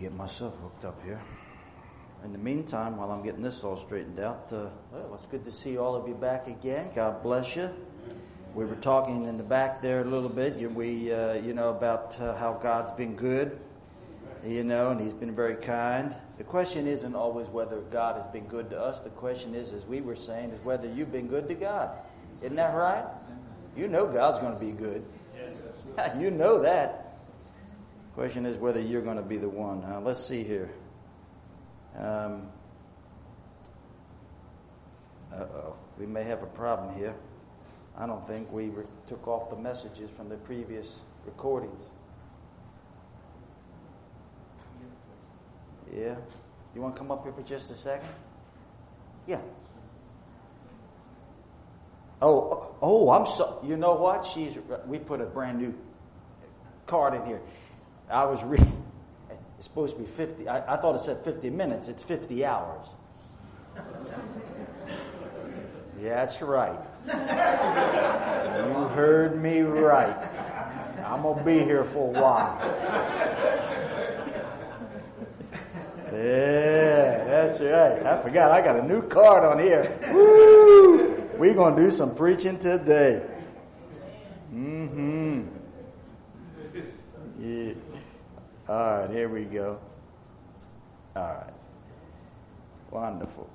get myself hooked up here. In the meantime, while I'm getting this all straightened out, uh, well, it's good to see all of you back again. God bless you. We were talking in the back there a little bit. We, uh, you know, about uh, how God's been good, you know, and He's been very kind. The question isn't always whether God has been good to us. The question is, as we were saying, is whether you've been good to God. Isn't that right? You know God's going to be good. you know that. Question is whether you're going to be the one. Now, let's see here. Um, oh, we may have a problem here. I don't think we re- took off the messages from the previous recordings. Yeah. You want to come up here for just a second? Yeah. Oh, oh, I'm so. You know what? She's. We put a brand new card in here. I was reading. It's supposed to be 50. I, I thought it said 50 minutes. It's 50 hours. Yeah, that's right. You heard me right. I'm going to be here for a while. Yeah, that's right. I forgot. I got a new card on here. Woo! We're going to do some preaching today. Mm-hmm. Yeah. All right, here we go. All right. Wonderful.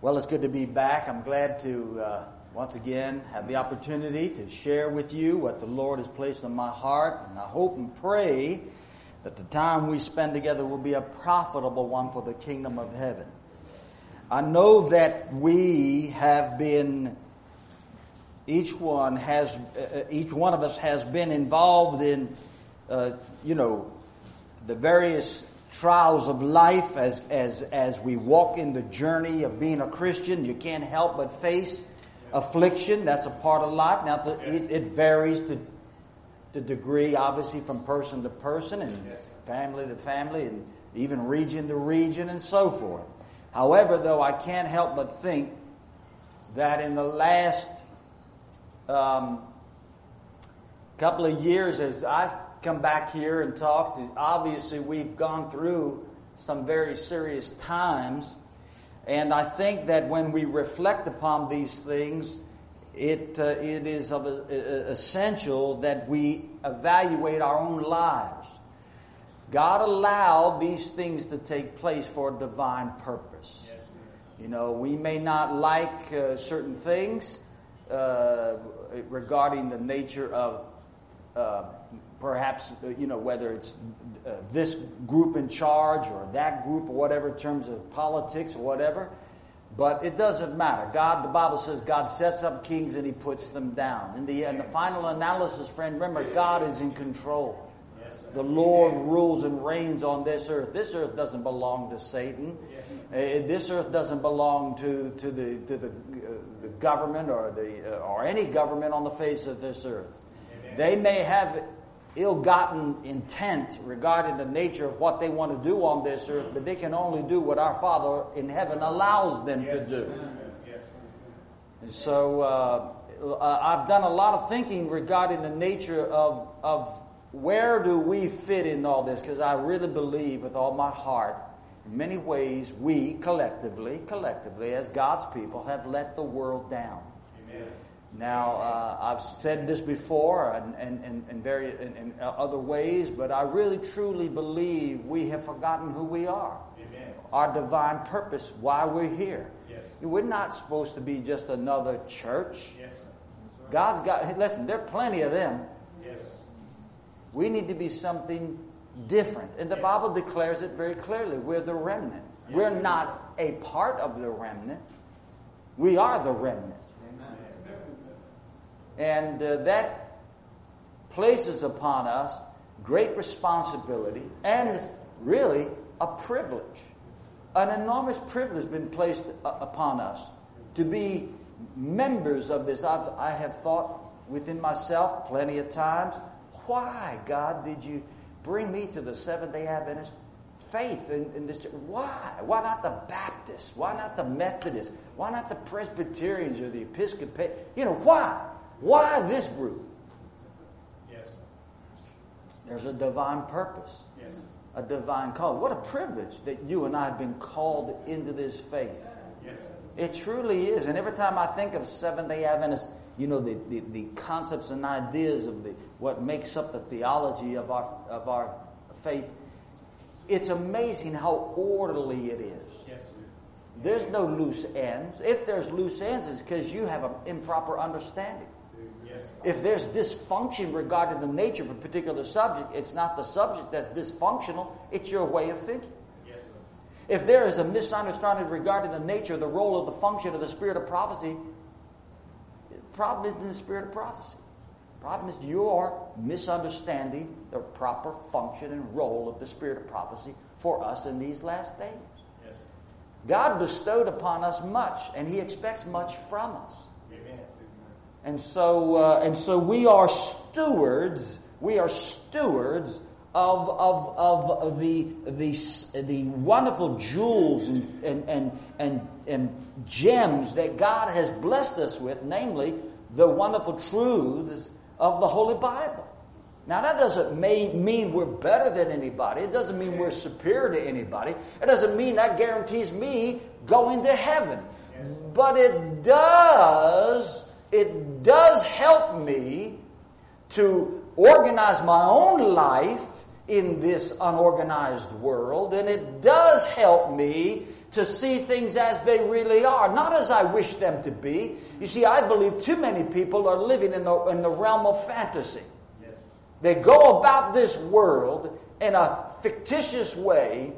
Well, it's good to be back. I'm glad to uh, once again have the opportunity to share with you what the Lord has placed on my heart. And I hope and pray that the time we spend together will be a profitable one for the kingdom of heaven. I know that we have been each one has uh, each one of us has been involved in uh, you know, the various trials of life as, as, as we walk in the journey of being a Christian. You can't help but face affliction. That's a part of life. Now, the, it, it, varies to the degree, obviously, from person to person and yes. family to family and even region to region and so forth. However, though, I can't help but think that in the last um, couple of years, as I've come back here and talk. Obviously, we've gone through some very serious times. And I think that when we reflect upon these things, it, uh, it is of a, a, essential that we evaluate our own lives. God allowed these things to take place for a divine purpose. Yes, you know, we may not like uh, certain things uh, regarding the nature of uh, perhaps, uh, you know, whether it's uh, this group in charge or that group or whatever in terms of politics or whatever. But it doesn't matter. God, the Bible says God sets up kings and he puts them down. In the, in the final analysis, friend, remember, God is in control. The Lord rules and reigns on this earth. This earth doesn't belong to Satan. Uh, this earth doesn't belong to, to, the, to the, uh, the government or, the, uh, or any government on the face of this earth. They may have ill-gotten intent regarding the nature of what they want to do on this earth, but they can only do what our Father in heaven allows them yes. to do. Yes. And so uh, I've done a lot of thinking regarding the nature of, of where do we fit in all this, because I really believe with all my heart, in many ways, we collectively, collectively, as God's people, have let the world down. Amen. Now, uh, I've said this before and, and, and, and very, in, in, other ways, but I really truly believe we have forgotten who we are. Amen. Our divine purpose, why we're here. Yes. We're not supposed to be just another church. Yes. God's got, listen, there are plenty of them. Yes. We need to be something different. And the yes. Bible declares it very clearly. We're the remnant. Yes. We're not a part of the remnant. We are the remnant. And uh, that places upon us great responsibility and really a privilege. An enormous privilege has been placed upon us to be members of this. I've, I have thought within myself plenty of times, why, God, did you bring me to the Seventh day Adventist faith in, in, this? Why? Why not the Baptists? Why not the Methodists? Why not the Presbyterians or the Episcopal? You know, why? Why this group? Yes. There's a divine purpose. Yes. a divine call. What a privilege that you and I have been called into this faith. Yes. It truly is. And every time I think of Seventh day Adventist, you know, the, the, the, concepts and ideas of the, what makes up the theology of our, of our faith, it's amazing how orderly it is. Yes. There's no loose ends. If there's loose ends, it's because you have an improper understanding. If there's dysfunction regarding the nature of a particular subject, it's not the subject that's dysfunctional, it's your way of thinking. Yes. If there is a misunderstanding regarding the nature, the role of the function of the spirit of prophecy, the problem isn't the spirit of prophecy. The problem is your misunderstanding the proper function and role of the spirit of prophecy for us in these last days. Yes. God bestowed upon us much, and He expects much from us. And so, uh, and so we are stewards. We are stewards of, of, of the, the, the wonderful jewels and, and, and, and, and gems that God has blessed us with, namely the wonderful truths of the Holy Bible. Now that doesn't mean we're better than anybody. It doesn't mean we're superior to anybody. It doesn't mean that guarantees me going to heaven. Yes. But it does, it does help me to organize my own life in this unorganized world, and it does help me to see things as they really are, not as I wish them to be. You see, I believe too many people are living in the, in the realm of fantasy. Yes. They go about this world in a fictitious way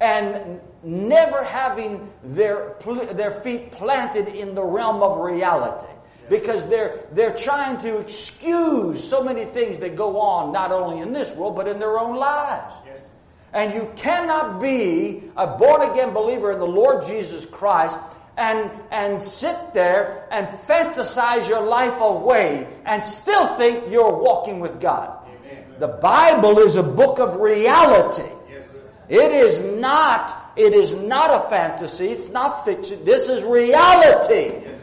and never having their, their feet planted in the realm of reality. Because they're, they're trying to excuse so many things that go on, not only in this world, but in their own lives. Yes. And you cannot be a born again believer in the Lord Jesus Christ and, and sit there and fantasize your life away and still think you're walking with God. Amen. The Bible is a book of reality. Yes. It is not, it is not a fantasy. It's not fiction. This is reality. Yes.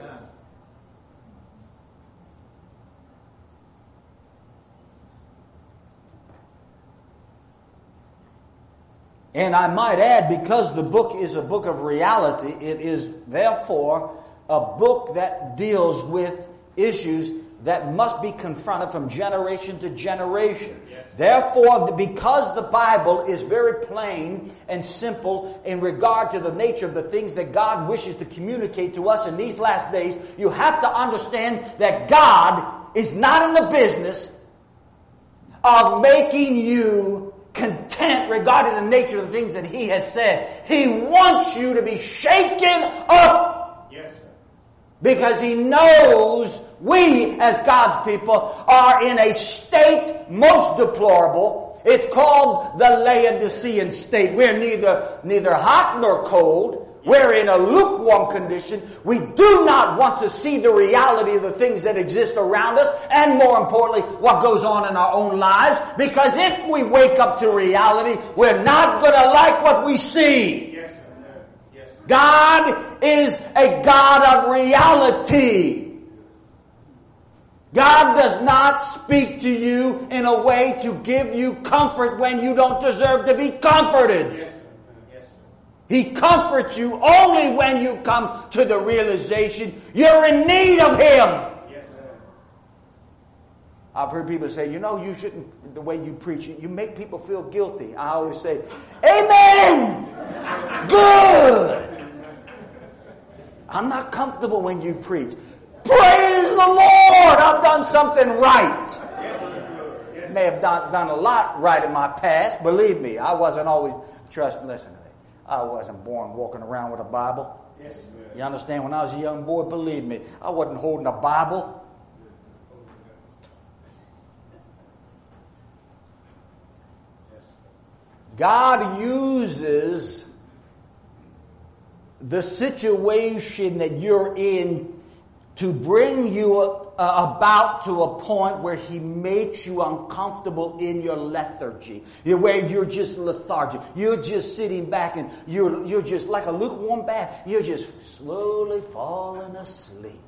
And I might add, because the book is a book of reality, it is therefore a book that deals with issues that must be confronted from generation to generation. Yes. Therefore, because the Bible is very plain and simple in regard to the nature of the things that God wishes to communicate to us in these last days, you have to understand that God is not in the business of making you content regarding the nature of the things that He has said. He wants you to be shaken up Yes. because He knows we as God's people are in a state most deplorable. It's called the Laodicean state. We're neither, neither hot nor cold. We're in a lukewarm condition. We do not want to see the reality of the things that exist around us and more importantly, what goes on in our own lives. Because if we wake up to reality, we're not going to like what we see. Yes. Yes. God is a God of reality. God does not speak to you in a way to give you comfort when you don't deserve to be comforted. Yes. Yes. He comforts you only when you come to the realization you're in need of Him. Yes. I've heard people say, you know, you shouldn't, the way you preach, you make people feel guilty. I always say, Amen! Good! I'm not comfortable when you preach. Praise the Lord! I've done something right. Yes. May have done, done a lot right in my past. Believe me, I wasn't always, trust listen. I wasn't born walking around with a Bible. Yes. You understand? When I was a young boy, believe me, I wasn't holding a Bible. God uses the situation that you're in to bring you uh, about to a point where He makes you uncomfortable in your lethargy, where you're just lethargic. You're just sitting back and you're, you're just like a lukewarm bath. You're just slowly falling asleep.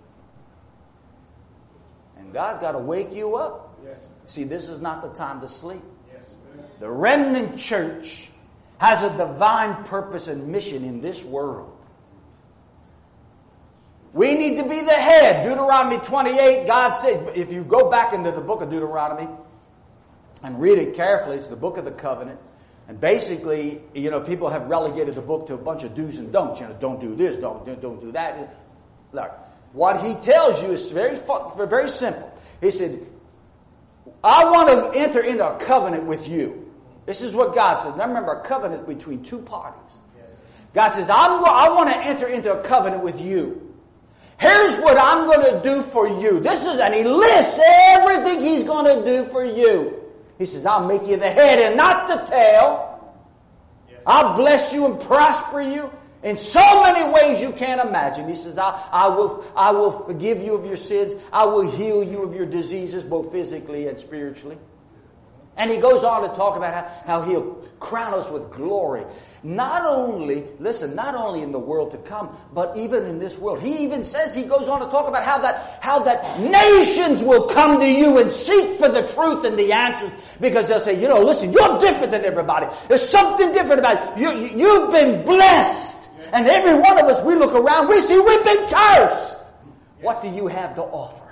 And God's got to wake you up. Yes. See, this is not the time to sleep. Yes. The remnant church has a divine purpose and mission in this world. We need to be the head. Deuteronomy 28, God said, if you go back into the book of Deuteronomy and read it carefully, it's the book of the covenant. And basically, you know, people have relegated the book to a bunch of do's and don'ts. You know, don't do this, don't, don't do that. Look, what he tells you is very, very simple. He said, I want to enter into a covenant with you. This is what God says. Now remember, a covenant is between two parties. God says, I'm, I want to enter into a covenant with you. Here's what I'm going to do for you. This is, and he lists everything he's going to do for you. He says, I'll make you the head and not the tail. Yes. I'll bless you and prosper you in so many ways you can't imagine. He says, I, I, will, I will forgive you of your sins. I will heal you of your diseases, both physically and spiritually. And he goes on to talk about how, how he'll crown us with glory. Not only, listen, not only in the world to come, but even in this world. He even says, he goes on to talk about how that, how that nations will come to you and seek for the truth and the answers because they'll say, you know, listen, you're different than everybody. There's something different about you. you you've been blessed. And every one of us, we look around, we see we've been cursed. What do you have to offer?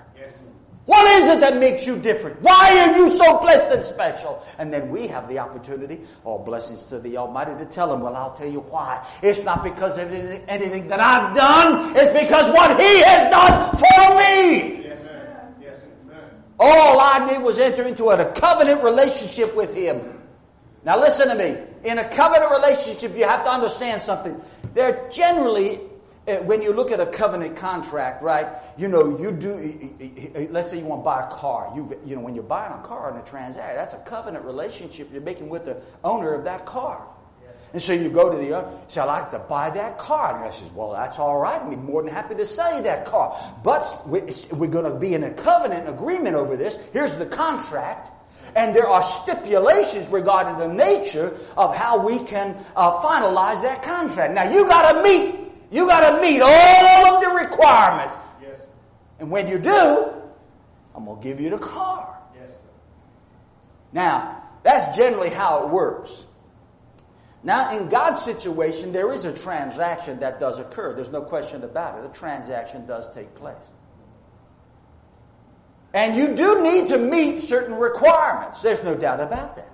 What is it that makes you different? Why are you so blessed and special? And then we have the opportunity, all blessings to the Almighty, to tell him, well, I'll tell you why. It's not because of anything, that I've done. It's because what he has done for me. Yes, sir. Yes, All I did was enter into a covenant relationship with him. Now listen to me. In a covenant relationship, you have to understand something. There generally when you look at a covenant contract, right? You know, you do. Let's say you want to buy a car. You, you know, when you're buying a car in a transaction, that's a covenant relationship you're making with the owner of that car. Yes. And so you go to the owner, say, "I'd like to buy that car." And I says, "Well, that's all right. I'd be more than happy to sell you that car, but we're going to be in a covenant agreement over this. Here's the contract." and there are stipulations regarding the nature of how we can uh, finalize that contract. Now you got to meet you got to meet all of the requirements. Yes. And when you do, I'm going to give you the car. Yes. Now, that's generally how it works. Now, in God's situation, there is a transaction that does occur. There's no question about it. A transaction does take place. And you do need to meet certain requirements. There's no doubt about that.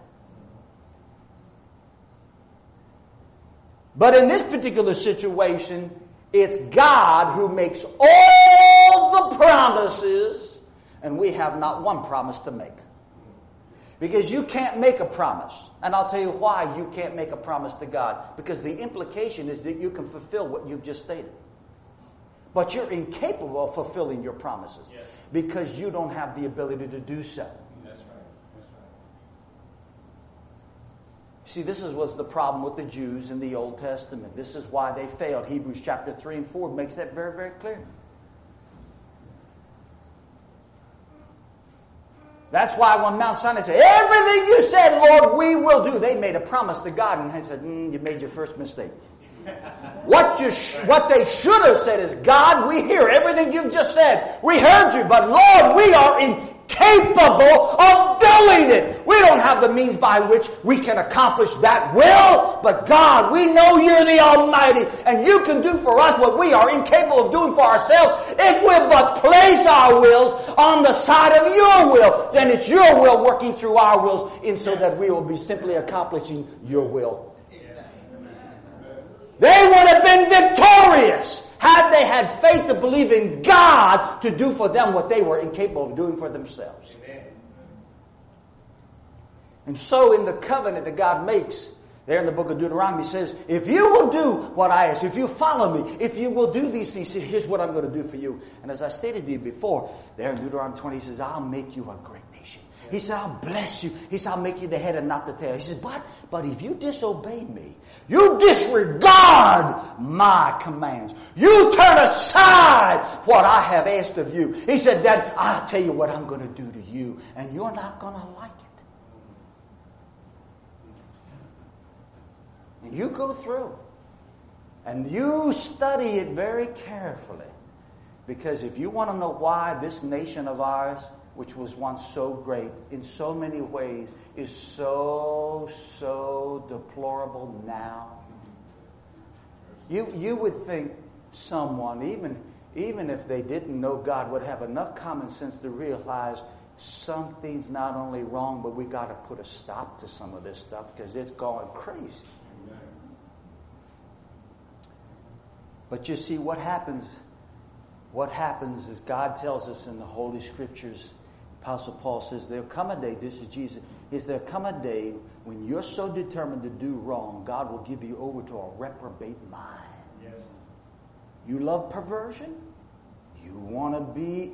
But in this particular situation, it's God who makes all the promises, and we have not one promise to make. Because you can't make a promise. And I'll tell you why you can't make a promise to God. Because the implication is that you can fulfill what you've just stated. But you're incapable of fulfilling your promises. Yes. Because you don't have the ability to do so. See, this is, was the problem with the Jews in the Old Testament. This is why they failed. Hebrews chapter 3 and 4 makes that very, very clear. That's why when Mount Sinai said, Everything you said, Lord, we will do. They made a promise to God, and they said, mm, You made your first mistake. what, you sh- what they should have said is, God, we hear everything you've just said. We heard you, but Lord, we are in capable of doing it. We don't have the means by which we can accomplish that will, but God, we know you're the Almighty and you can do for us what we are incapable of doing for ourselves. If we but place our wills on the side of your will, then it's your will working through our wills in so that we will be simply accomplishing your will. They would have been victorious had they had faith to believe in God to do for them what they were incapable of doing for themselves. Amen. And so in the covenant that God makes, there in the book of Deuteronomy he says, if you will do what I ask, if you follow me, if you will do these things, here's what I'm going to do for you. And as I stated to you before, there in Deuteronomy 20, he says, I'll make you a great. He said, I'll bless you. He said, I'll make you the head and not the tail. He said, but, but if you disobey me, you disregard my commands. You turn aside what I have asked of you. He said, that I'll tell you what I'm going to do to you, and you're not going to like it. And you go through and you study it very carefully. Because if you want to know why this nation of ours which was once so great in so many ways, is so, so deplorable now. You, you would think someone, even, even if they didn't know God, would have enough common sense to realize something's not only wrong, but we got to put a stop to some of this stuff because it's going crazy. But you see, what happens, what happens is God tells us in the Holy Scriptures, Apostle Paul says, there'll come a day, this is Jesus, is there come a day when you're so determined to do wrong, God will give you over to a reprobate mind. Yes. You love perversion? You want to be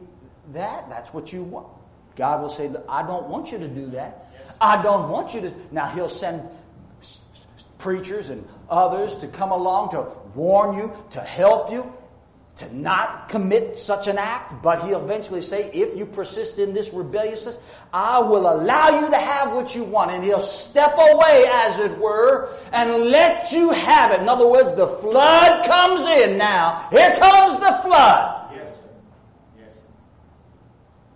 that? That's what you want. God will say, I don't want you to do that. Yes. I don't want you to. Now, He'll send preachers and others to come along to warn you, to help you, to not commit such an act. But He'll eventually say, if you persist in this rebelliousness, I will allow you to have what you want. And He'll step away, as it were, and let you have it. In other words, the flood comes in now. Here comes the flood. Yes. Yes.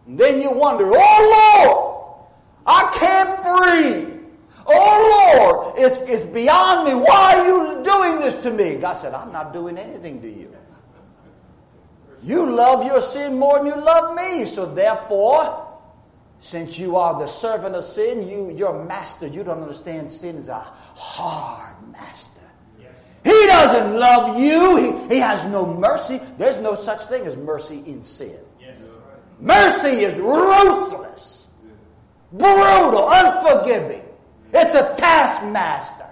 And then you wonder, oh Lord, I can't breathe. Oh Lord, it's, it's beyond me. Why are you doing this to me? God said, I'm not doing anything to you. You love your sin more than you love me. So therefore, since you are the servant of sin, you, your master, you don't understand sin is a hard master. Yes. He doesn't love you. He, he has no mercy. There's no such thing as mercy in sin. Yes. Mercy is ruthless, brutal, unforgiving. It's a taskmaster.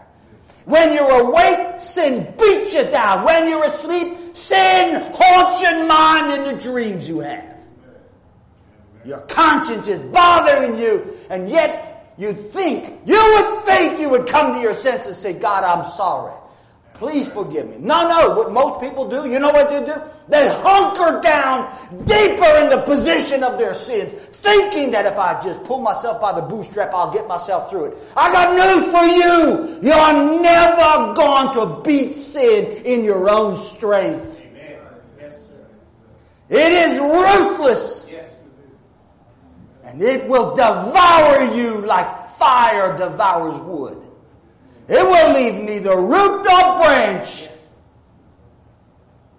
When you're awake, sin beats you down. When you're asleep, sin haunts your mind in the dreams you have. Your conscience is bothering you, and yet you think, you would think you would come to your senses and say, God, I'm sorry. Please forgive me. No, no, what most people do, you know what they do? They hunker down deeper in the position of their sins, thinking that if I just pull myself by the bootstrap, I'll get myself through it. I got news for you. You're never going to beat sin in your own strength. Amen. Yes, sir. It is ruthless Yes. and it will devour you like fire devours wood. It will leave neither root nor branch.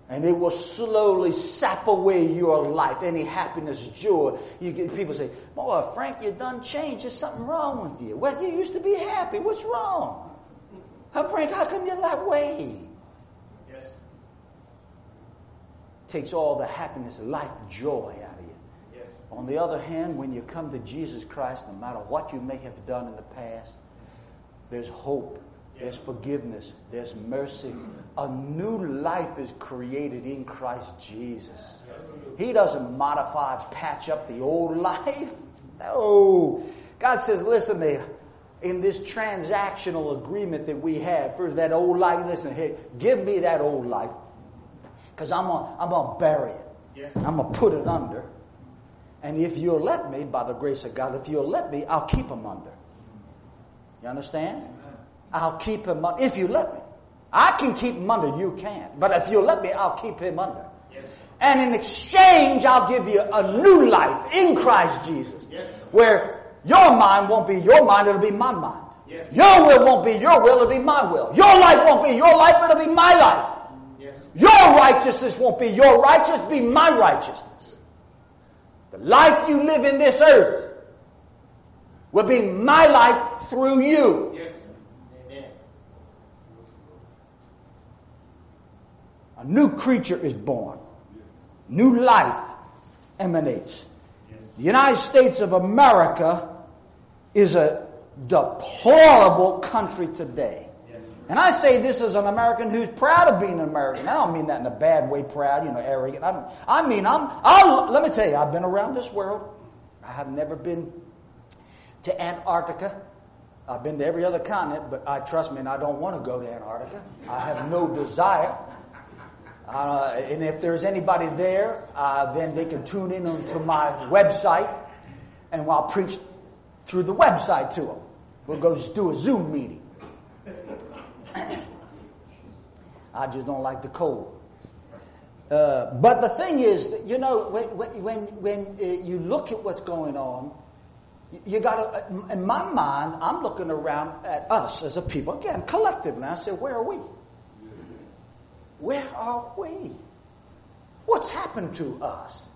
And it will slowly sap away your life, any happiness, joy. You get people say, "Boy, Frank, you done changed. There's something wrong with you. Well, you used to be happy. What's wrong? How, Frank, how come you're that way?" Yes. Takes all the happiness, life, joy out of you. Yes. On the other hand, when you come to Jesus Christ, no matter what you may have done in the past, there's hope, there's forgiveness, there's mercy. A new life is created in Christ Jesus. He doesn't modify, patch up the old life. No. God says, listen, there, in this transactional agreement that we have, for that old life, listen, hey, give me that old life. Because I'm going I'm to bury it. Yes. I'm going to put it under. And if you'll let me, by the grace of God, if you'll let me, I'll keep him under. You understand? I'll keep him under. If you let me. I can keep him under, you can't. But if you'll let me, I'll keep him under. Yes. And in exchange, I'll give you a new life in Christ Jesus. Yes. Where your mind won't be your mind, it'll be my mind. Yes. Your will won't be your will, it'll be my will. Your life won't be your life, it'll be my life. Yes. Your righteousness won't be your righteousness, be my righteousness. The life you live in this earth will be my life through you. Yes. Amen. A new creature is born. New life emanates. Yes. The United States of America is a deplorable country today. Yes. And I say this as an American who's proud of being an American. I don't mean that in a bad way, proud, you know, arrogant. I, don't, I mean, I'm, I'll, let me tell you, I've been around this world. I have never been to Antarctica. I've been to every other continent, but I trust me, and I don't want to go to Antarctica. I have no desire. Uh, and if there's anybody there, uh, then they can tune in to my website, and I'll preach through the website to them. We'll go do a Zoom meeting. I just don't like the cold. Uh, but the thing is, that, you know, when, when, when uh, you look at what's going on, you got to, uh, in my mind, I'm looking around at us as a people, again, collectively. I say, where are we? Where are we? What's happened to us?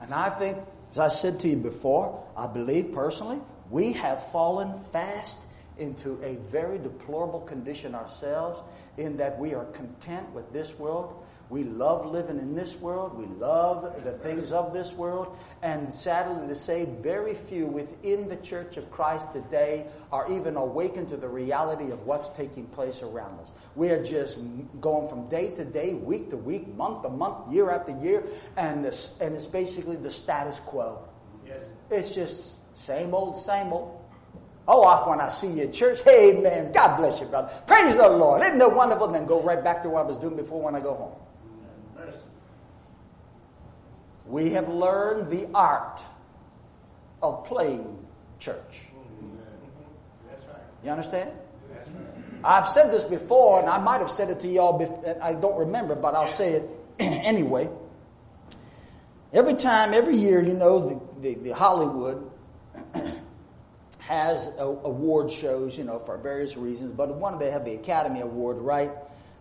And I think, as I said to you before, I believe personally, we have fallen fast into a very deplorable condition ourselves in that we are content with this world we love living in this world. We love the things of this world. And sadly to say, very few within the Church of Christ today are even awakened to the reality of what's taking place around us. We are just going from day to day, week to week, month to month, year after year, and, this, and it's basically the status quo. Yes. It's just same old, same old. Oh, when I see you at church, hey man, God bless you, brother. Praise the Lord. Isn't that wonderful? Then go right back to what I was doing before when I go home. We have learned the art of playing church. You understand? I've said this before, and I might have said it to y'all. Before, I don't remember, but I'll say it anyway. Every time, every year, you know, the, the, the Hollywood has a, award shows, you know, for various reasons. But one they have the Academy Award, right?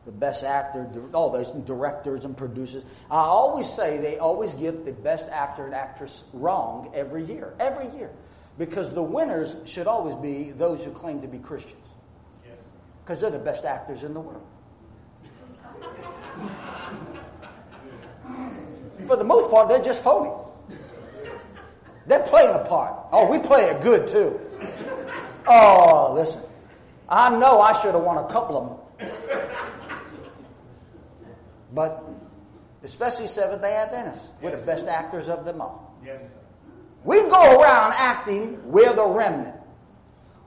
The best actor, all those directors and producers. I always say they always get the best actor and actress wrong every year, every year. Because the winners should always be those who claim to be Christians. Yes. Because they're the best actors in the world. For the most part, they're just phony. They're playing a part. Oh, we play it good too. Oh, listen. I know I should have won a couple of them but especially Seventh day Adventists. We're the best actors of them all. Yes. We go around acting we're the remnant.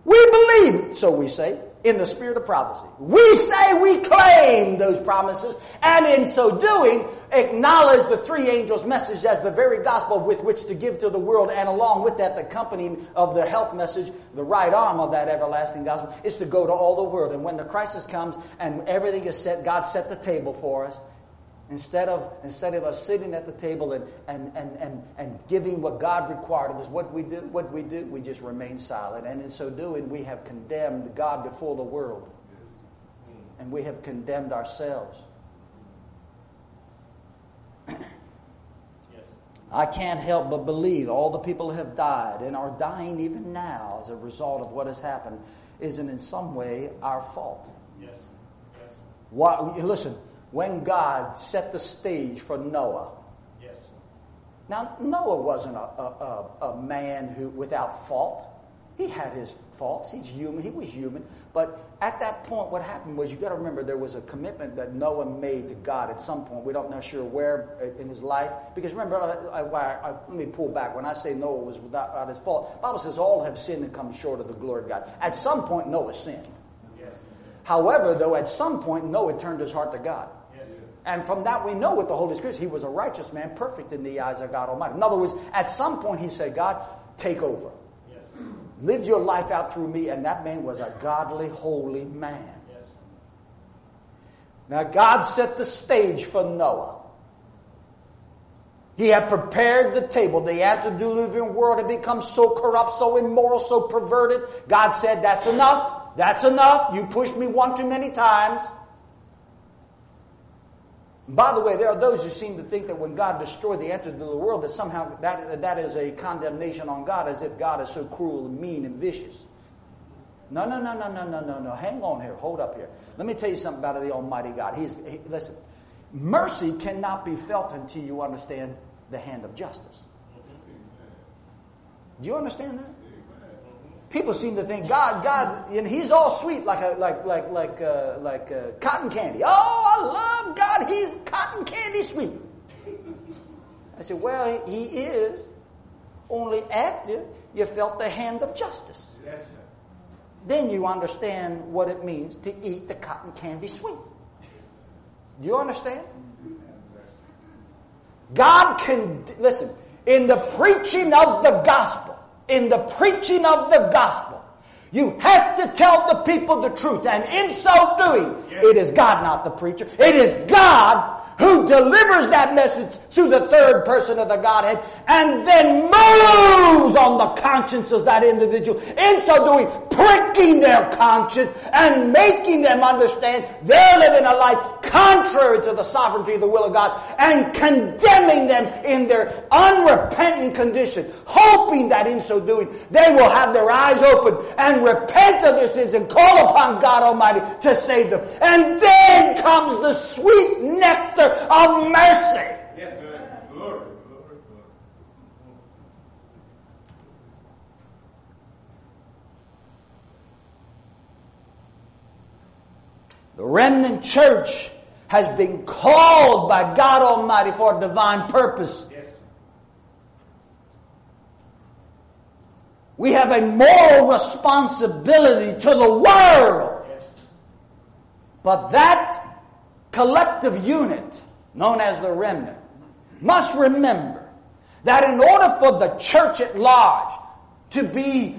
We believe, so we say, in the spirit of prophecy. We say we claim those promises, and in so doing, acknowledge the three angels' message as the very gospel with which to give to the world, and along with that, the company of the health message, the right arm of that everlasting gospel, is to go to all the world. And when the crisis comes and everything is set, God set the table for us, Instead of, instead of us sitting at the table and, and, and, and, and giving what God required of us, what we do, what we do, we just remain silent. And in so doing, we have condemned God before the world. And we have condemned ourselves. yes. I can't help but believe all the people who have died and are dying even now as a result of what has happened isn't in some way our fault. Yes. Yes. Why, listen, when God set the stage for Noah. Yes. Now, Noah wasn't a, a, a, a man who without fault. He had his faults. He's human. He was human. But at that point, what happened was you got to remember there was a commitment that Noah made to God at some point. We don't know sure where uh, in his life. Because remember, I, I, I, let me pull back. When I say Noah was without his fault, Bible says all have sinned and come short of the glory of God. At some point, Noah sinned. Yes. However, though, at some point, Noah turned his heart to God. And from that we know with the Holy Spirit, he was a righteous man, perfect in the eyes of God Almighty. In other words, at some point he said, God, take over. Yes. Live your life out through me. And that man was a godly, holy man. Yes. Now God set the stage for Noah. He had prepared the table. The antediluvian world had become so corrupt, so immoral, so perverted. God said, that's enough. That's enough. You pushed me one too many times. By the way, there are those who seem to think that when God destroyed the antediluvian world, that somehow that, that is a condemnation on God as if God is so cruel and mean and vicious. No, no, no, no, no, no, no, no. Hang on here. Hold up here. Let me tell you something about the Almighty God. He's, he, listen, mercy cannot be felt until you understand the hand of justice. Do you understand that? People seem to think God, God, and He's all sweet like a like like like uh, like uh, cotton candy. Oh, I love God. He's cotton candy sweet. I said, well, He is only after you felt the hand of justice. Yes, sir. Then you understand what it means to eat the cotton candy sweet. Do you understand? God can listen in the preaching of the gospel in the preaching of the gospel. You have to tell the people the truth. And in so doing, yes. it is God, not the preacher. It is God who delivers that message through the third person of the Godhead and then moves on the conscience of that individual. In so doing, pricking their conscience and making them understand they're living a life contrary to the sovereignty of the will of God and condemning them in their unrepentant condition, hoping that in so doing they will have their eyes open and repent of their sins and call upon God Almighty to save them. And then comes the sweet nectar of mercy. Yes. Glory. The remnant church has been called by God Almighty for a divine purpose. Yes. We have a moral responsibility to the world. Yes. But that collective unit, known as the remnant, must remember that in order for the church at large to be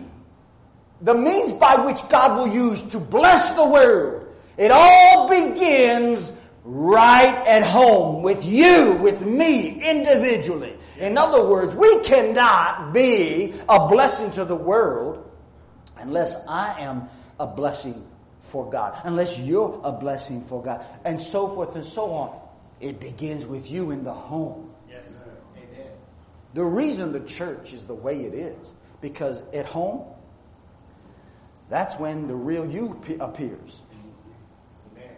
the means by which God will use to bless the world, it all begins right at home with you, with me, individually. In other words, we cannot be a blessing to the world unless I am a blessing for God, unless you're a blessing for God, and so forth and so on. It begins with you in the home. Yes. sir. Amen. The reason the church is the way it is, because at home, that's when the real you pe- appears. Amen.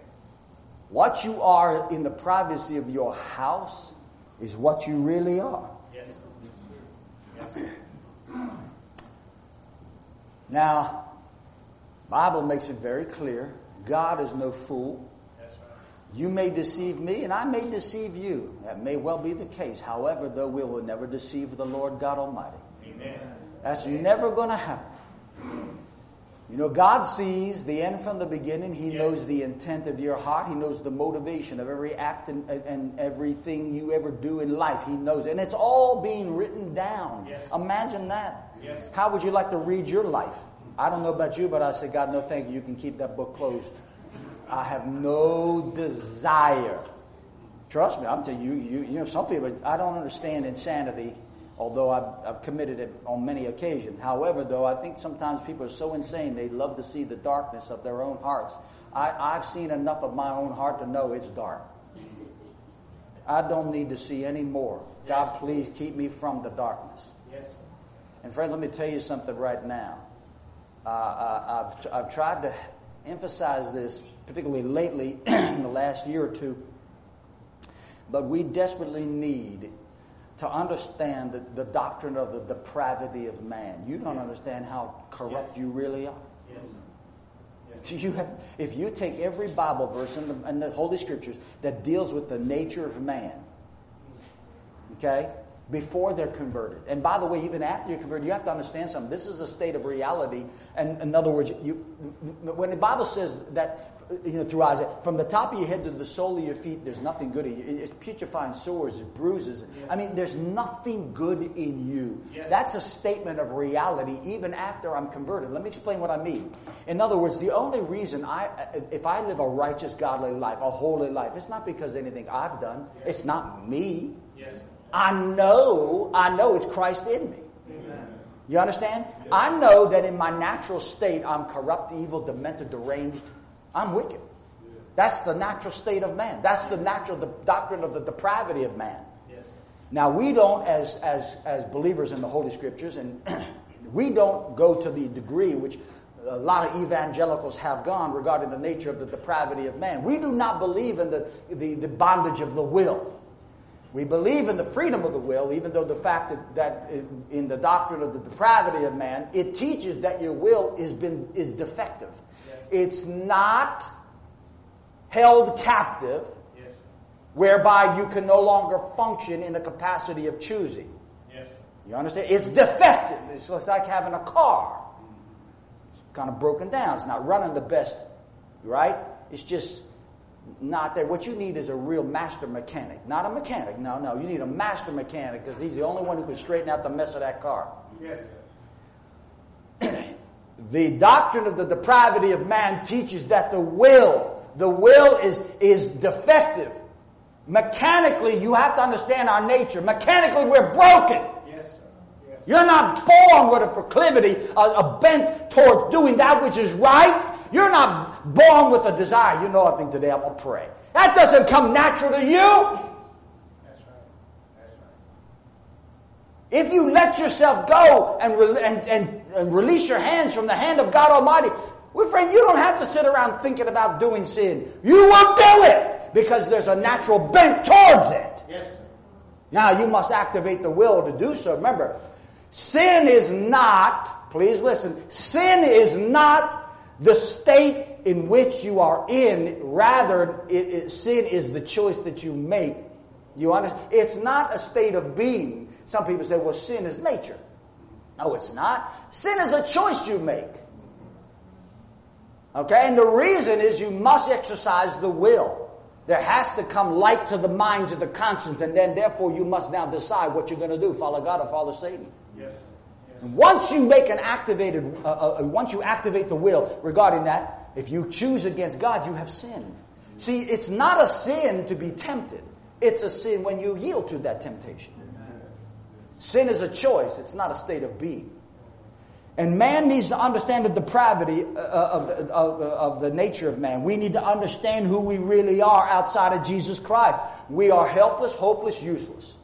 What you are in the privacy of your house is what you really are. Yes. Sir. Yes. Now, Bible makes it very clear. God is no fool. That's right. You may deceive me and I may deceive you. That may well be the case. However, though we will never deceive the Lord God Almighty. Amen. That's never going to happen. You know, God sees the end from the beginning. He Yes. knows the intent of your heart. He knows the motivation of every act and, and everything you ever do in life. He knows. And it's all being written down. Yes. Imagine that. Yes. How would you like to read your life? I don't know about you, but I said, God, no thank you. You can keep that book closed. I have no desire. Trust me, I'm telling you, you, you know, some people, I don't understand insanity, although I've, I've committed it on many occasions. However, though, I think sometimes people are so insane, they love to see the darkness of their own hearts. I, I've seen enough of my own heart to know it's dark. I don't need to see any more. God, Yes. please keep me from the darkness. Yes. And friend, let me tell you something right now. Uh, uh, I've, I've tried to emphasize this, particularly lately in the last year or two, but we desperately need to understand the, the doctrine of the depravity of man. You don't Yes. understand how corrupt Yes. you really are. Yes. Yes. Do you have, if you take every Bible verse in the, in the Holy Scriptures that deals with the nature of man, okay, before they're converted. And by the way, even after you're converted, you have to understand something. This is a state of reality. And in other words, you, when the Bible says that, you know, through Isaiah, from the top of your head to the sole of your feet, there's nothing good in you. It's putrefying sores, it's bruises. I mean, there's nothing good in you. Yes. That's a statement of reality even after I'm converted. Let me explain what I mean. In other words, the only reason I, if I live a righteous, godly life, a holy life, it's not because of anything I've done. It's not me. Yes. I know, I know it's Christ in me. Amen. You understand? I know that in my natural state, I'm corrupt, evil, demented, deranged. I'm wicked. That's the natural state of man. That's the natural the doctrine of the depravity of man. Yes. Now we don't, as as as believers in the Holy Scriptures, and we don't go to the degree which a lot of evangelicals have gone regarding the nature of the depravity of man. We do not believe in the the, the bondage of the will. We believe in the freedom of the will, even though the fact that, that in, the doctrine of the depravity of man, it teaches that your will is been is defective. Yes. It's not held captive Yes. whereby you can no longer function in the capacity of choosing. Yes. You understand? It's defective. It's like having a car. It's kind of broken down. It's not running the best, right? It's just not there. What you need is a real master mechanic. Not a mechanic. No, no. You need a master mechanic because he's the only one who can straighten out the mess of that car. Yes. The doctrine of the depravity of man teaches that the will, the will is, is defective. Mechanically, you have to understand our nature. Mechanically, we're broken. Yes, sir. Yes. You're not born with a proclivity, a, a bent toward doing that which is right. You're not born with a desire. You know, I think today I'm going to pray. That doesn't come natural to you. That's right. That's right. If you let yourself go and, re- and, and, and release your hands from the hand of God Almighty, well, friend, you don't have to sit around thinking about doing sin. You will do it because there's a natural bent towards it. Yes. Now you must activate the will to do so. Remember, sin is not, please listen, sin is not the state in which you are in. Rather, it, it, sin is the choice that you make. You understand? It's not a state of being. Some people say, well, sin is nature. No, it's not. Sin is a choice you make. Okay? And the reason is you must exercise the will. There has to come light to the mind, to the conscience, and then therefore you must now decide what you're going to do follow God or follow Satan. Yes. Yes. Once you make an activated, uh, uh, once you activate the will regarding that, if you choose against God, you have sinned. See, it's not a sin to be tempted. It's a sin when you yield to that temptation. Sin is a choice. It's not a state of being. And man needs to understand the depravity uh, of the, of, of the nature of man. We need to understand who we really are outside of Jesus Christ. We are helpless, hopeless, useless.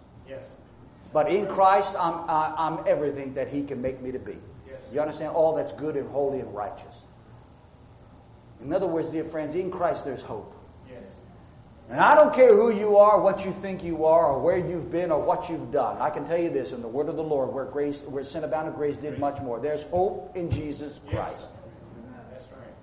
Yes. But in Christ, I'm, I- I'm everything that He can make me to be. Yes. You understand? All that's good and holy and righteous. In other words, dear friends, in Christ there's hope. Yes. And I don't care who you are, what you think you are, or where you've been, or what you've done. I can tell you this in the word of the Lord, where grace, where sin abounded, grace did much more. There's hope in Jesus Christ. Right.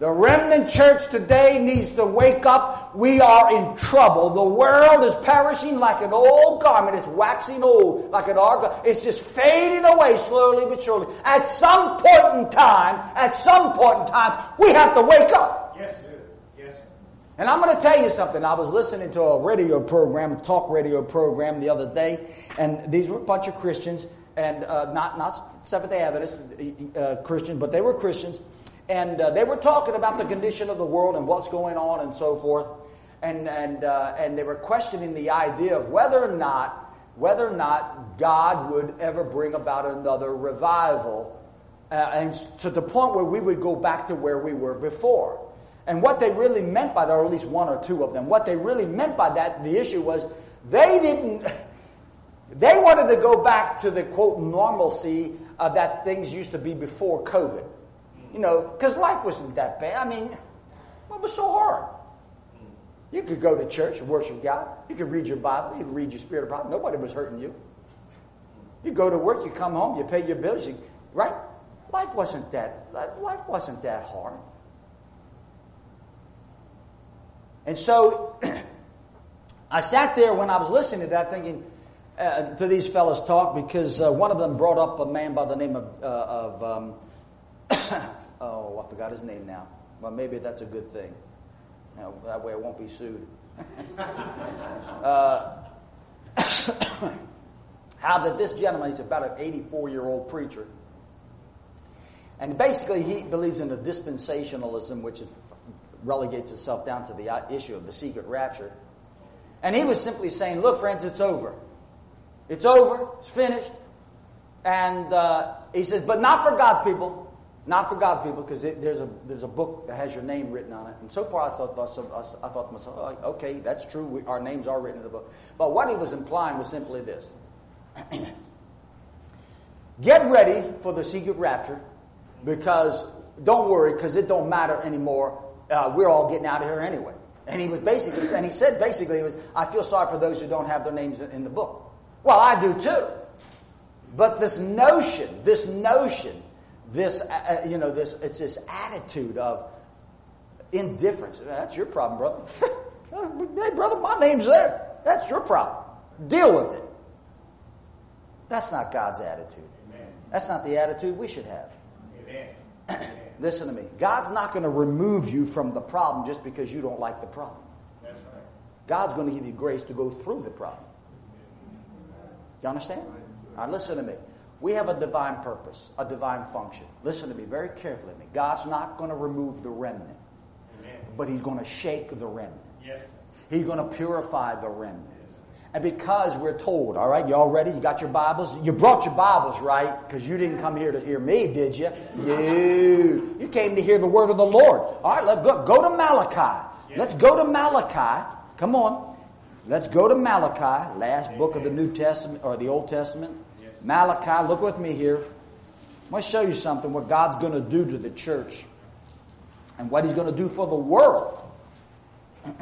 The remnant church today needs to wake up. We are in trouble. The world is perishing like an old garment. It's waxing old like an old garment. It's just fading away slowly but surely. At some point in time, at some point in time, we have to wake up. Yes, sir. Yes, sir. And I'm going to tell you something. I was listening to a radio program, a talk radio program the other day, and these were a bunch of Christians, and uh, not not Seventh Day Adventists uh, Christians, but they were Christians, and uh, they were talking about the condition of the world and what's going on and so forth, and and uh, and they were questioning the idea of whether or not whether or not God would ever bring about another revival, uh, and to the point where we would go back to where we were before. And what they really meant by that, or at least one or two of them, what they really meant by that, the issue was they didn't, they wanted to go back to the quote normalcy uh, that things used to be before COVID. You know, because life wasn't that bad. I mean, what was so hard? You could go to church and worship God. You could read your Bible. You could read your spirit of prophecy. Nobody was hurting you. You go to work. You come home. You pay your bills. You, right? Life wasn't that. Life wasn't that hard. And so I sat there when I was listening to that thinking uh, to these fellows talk because uh, one of them brought up a man by the name of, uh, of um, oh, I forgot his name now. Well, maybe that's a good thing. You know, that way I won't be sued. uh, how that this gentleman, he's about an 84 year old preacher. And basically, he believes in a dispensationalism, which relegates itself down to the issue of the secret rapture. And he was simply saying, Look, friends, it's over. It's over. It's finished. And uh, he says, But not for God's people. Not for God's people, because there's a there's a book that has your name written on it. And so far, I thought I thought to myself, oh, okay, that's true. We, our names are written in the book. But what he was implying was simply this: Get ready for the secret rapture, because don't worry, because it don't matter anymore. Uh, we're all getting out of here anyway. And he was basically, and he said basically, it was, I feel sorry for those who don't have their names in the book. Well, I do too. But this notion, this notion this, uh, you know, this, it's this attitude of indifference. That's your problem, brother. hey, brother, my name's there. That's your problem. Deal with it. That's not God's attitude. Amen. That's not the attitude we should have. Amen. Amen. Listen to me. God's not going to remove you from the problem just because you don't like the problem. That's right. God's going to give you grace to go through the problem. You understand? Now listen to me. We have a divine purpose, a divine function. Listen to me very carefully. Me. God's not going to remove the remnant, Amen. but He's going to shake the remnant. Yes. He's going to purify the remnant. And because we're told, all right, y'all ready? You got your Bibles? You brought your Bibles, right? Because you didn't come here to hear me, did you? You. You came to hear the word of the Lord. All right, let's go, go to Malachi. Let's go to Malachi. Come on. Let's go to Malachi, last book of the New Testament or the Old Testament. Malachi, look with me here. I want to show you something what God's going to do to the church and what He's going to do for the world.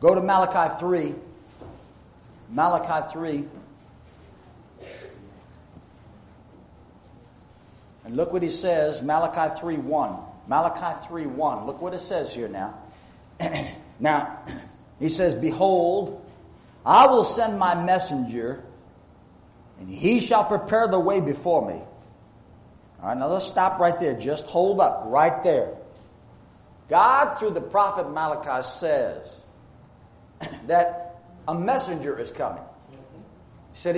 Go to Malachi 3. Malachi 3. And look what he says, Malachi 3 1. Malachi 3 1. Look what it says here now. now, he says, Behold, I will send my messenger, and he shall prepare the way before me. All right, now let's stop right there. Just hold up right there. God, through the prophet Malachi, says that a messenger is coming. He said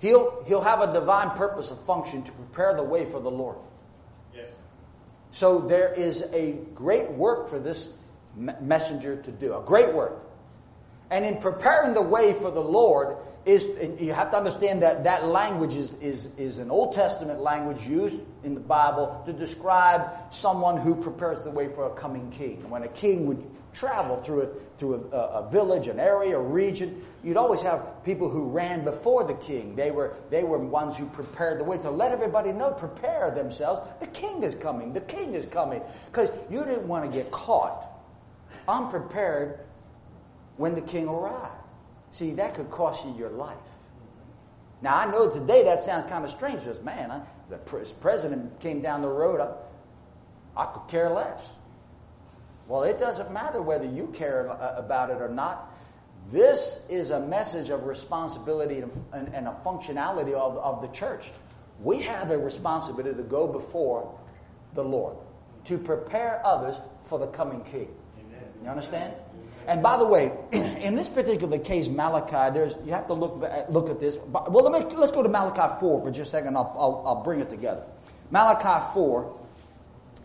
he'll, he'll have a divine purpose of function to prepare the way for the Lord. Yes. So there is a great work for this messenger to do, a great work. And in preparing the way for the Lord, is you have to understand that that language is, is, is an Old Testament language used in the Bible to describe someone who prepares the way for a coming king. When a king would travel through a, through a, a, village, an area, a region, you'd always have people who ran before the king. They were, they were ones who prepared the way to let everybody know, prepare themselves. The king is coming. The king is coming. Because you didn't want to get caught unprepared when the king arrived. See, that could cost you your life. Now, I know today that sounds kind of strange. Because, man, I, the president came down the road. I, I could care less. Well, it doesn't matter whether you care about it or not. This is a message of responsibility and, and, a functionality of, of the church. We have a responsibility to go before the Lord, to prepare others for the coming king. You understand? And by the way, in this particular case, Malachi, there's you have to look look at this. Well, let me, let's go to Malachi four for just a second. I'll, I'll, I'll bring it together. Malachi four,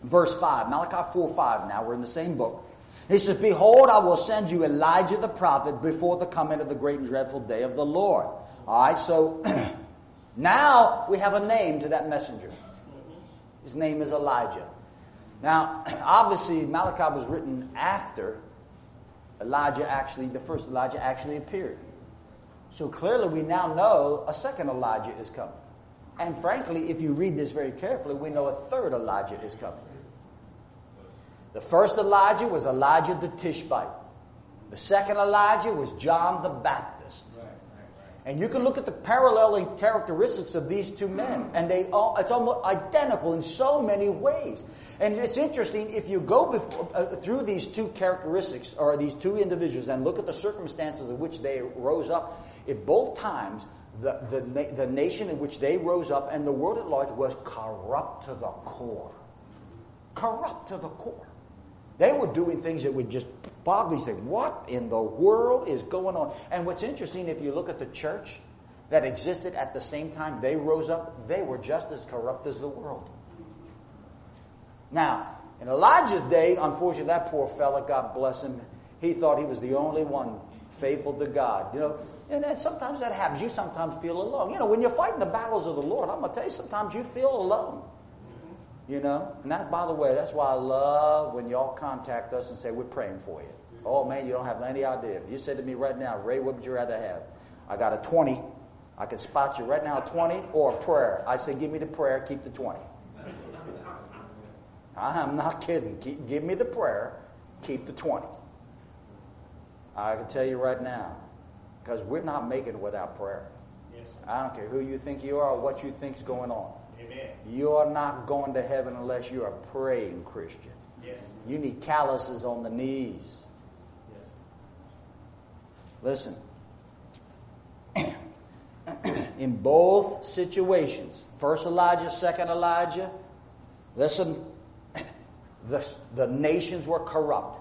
verse 5. Malachi 4 5 now. We're in the same book. He says, Behold, I will send you Elijah the prophet before the coming of the great and dreadful day of the Lord. All right, so now we have a name to that messenger. His name is Elijah. Now, obviously, Malachi was written after Elijah actually, the first Elijah actually appeared. So clearly, we now know a second Elijah is coming. And frankly, if you read this very carefully, we know a third Elijah is coming. The first Elijah was Elijah the Tishbite. The second Elijah was John the Baptist. And you can look at the paralleling characteristics of these two men, and they all, it's almost identical in so many ways. And it's interesting if you go before, uh, through these two characteristics or these two individuals and look at the circumstances in which they rose up. At both times, the, the, the nation in which they rose up and the world at large was corrupt to the core. Corrupt to the core. They were doing things that would just boggle you. Say, what in the world is going on? And what's interesting, if you look at the church that existed at the same time they rose up, they were just as corrupt as the world. Now, in Elijah's day, unfortunately, that poor fella, God bless him, he thought he was the only one faithful to God. You know, and sometimes that happens. You sometimes feel alone. You know, when you're fighting the battles of the Lord, I'm going to tell you, sometimes you feel alone. You know? And that, by the way, that's why I love when y'all contact us and say, we're praying for you. Oh, man, you don't have any idea. If you said to me right now, Ray, what would you rather have? I got a 20. I can spot you right now, a 20 or a prayer. I say, give me the prayer, keep the 20. I'm not kidding. Keep, give me the prayer, keep the 20. I can tell you right now, because we're not making it without prayer. Yes. I don't care who you think you are or what you think's going on. Amen. You are not going to heaven unless you are a praying Christian. Yes. You need calluses on the knees. Yes. Listen. In both situations, first Elijah, second Elijah, listen, the, the nations were corrupt.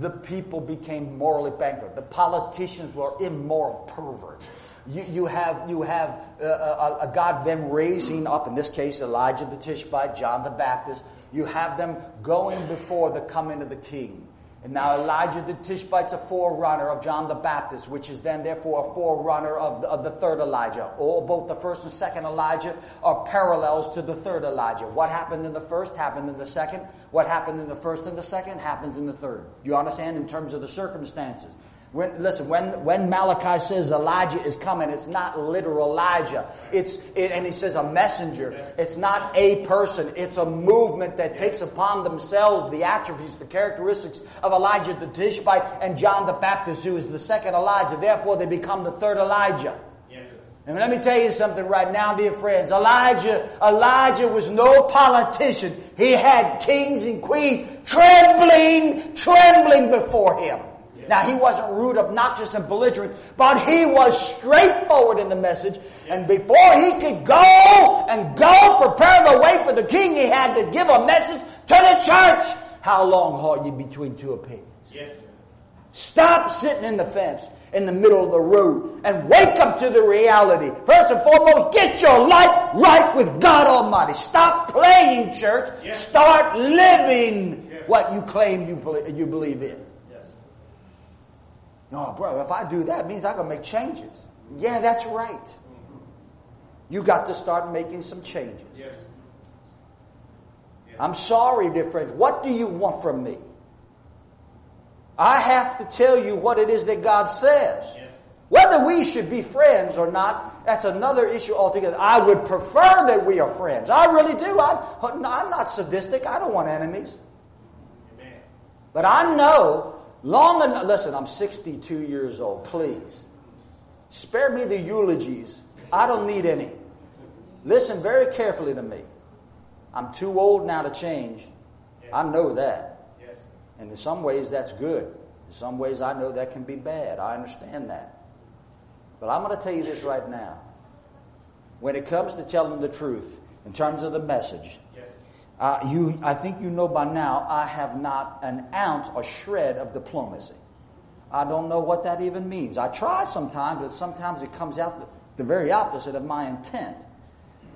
The people became morally bankrupt. The politicians were immoral perverts. You, you have, you have uh, a, a, God then raising up, in this case, Elijah the Tishbite, John the Baptist. You have them going before the coming of the king. And now Elijah the Tishbite's a forerunner of John the Baptist, which is then therefore a forerunner of the, of the third Elijah. All both the first and second Elijah are parallels to the third Elijah. What happened in the first happened in the second. What happened in the first and the second happens in the third. You understand in terms of the circumstances. When, listen, when, when Malachi says Elijah is coming, it's not literal Elijah. It's, it, and he says a messenger. It's not a person. It's a movement that takes upon themselves the attributes, the characteristics of Elijah the Tishbite and John the Baptist, who is the second Elijah. Therefore, they become the third Elijah. And let me tell you something right now, dear friends. Elijah, Elijah was no politician. He had kings and queens trembling, trembling before him. Now he wasn't rude, obnoxious, and belligerent, but he was straightforward in the message. And before he could go and go prepare the way for the king, he had to give a message to the church. How long halt you between two opinions? Yes. sir. Stop sitting in the fence in the middle of the road and wake up to the reality. First and foremost, get your life right with God Almighty. Stop playing church. Yes. Start living Yes. what you claim you you believe in. Yes. No, bro, if I do that, it means I can make changes. Yeah, that's right. You got to start making some changes. Yes. I'm sorry, dear friends. What do you want from me? I have to tell you what it is that God says. Yes. Whether we should be friends or not, that's another issue altogether. I would prefer that we are friends. I really do. I'm, I'm not sadistic. I don't want enemies. Amen. But I know long enough. Listen, I'm 62 years old. Please. Spare me the eulogies. I don't need any. Listen very carefully to me. I'm too old now to change. I know that. Yes. And in some ways, that's good. In some ways, I know that can be bad. I understand that. But I'm going to tell you this right now. When it comes to telling the truth, in terms of the message. Uh, you, I think you know by now, I have not an ounce or shred of diplomacy. I don't know what that even means. I try sometimes, but sometimes it comes out the very opposite of my intent.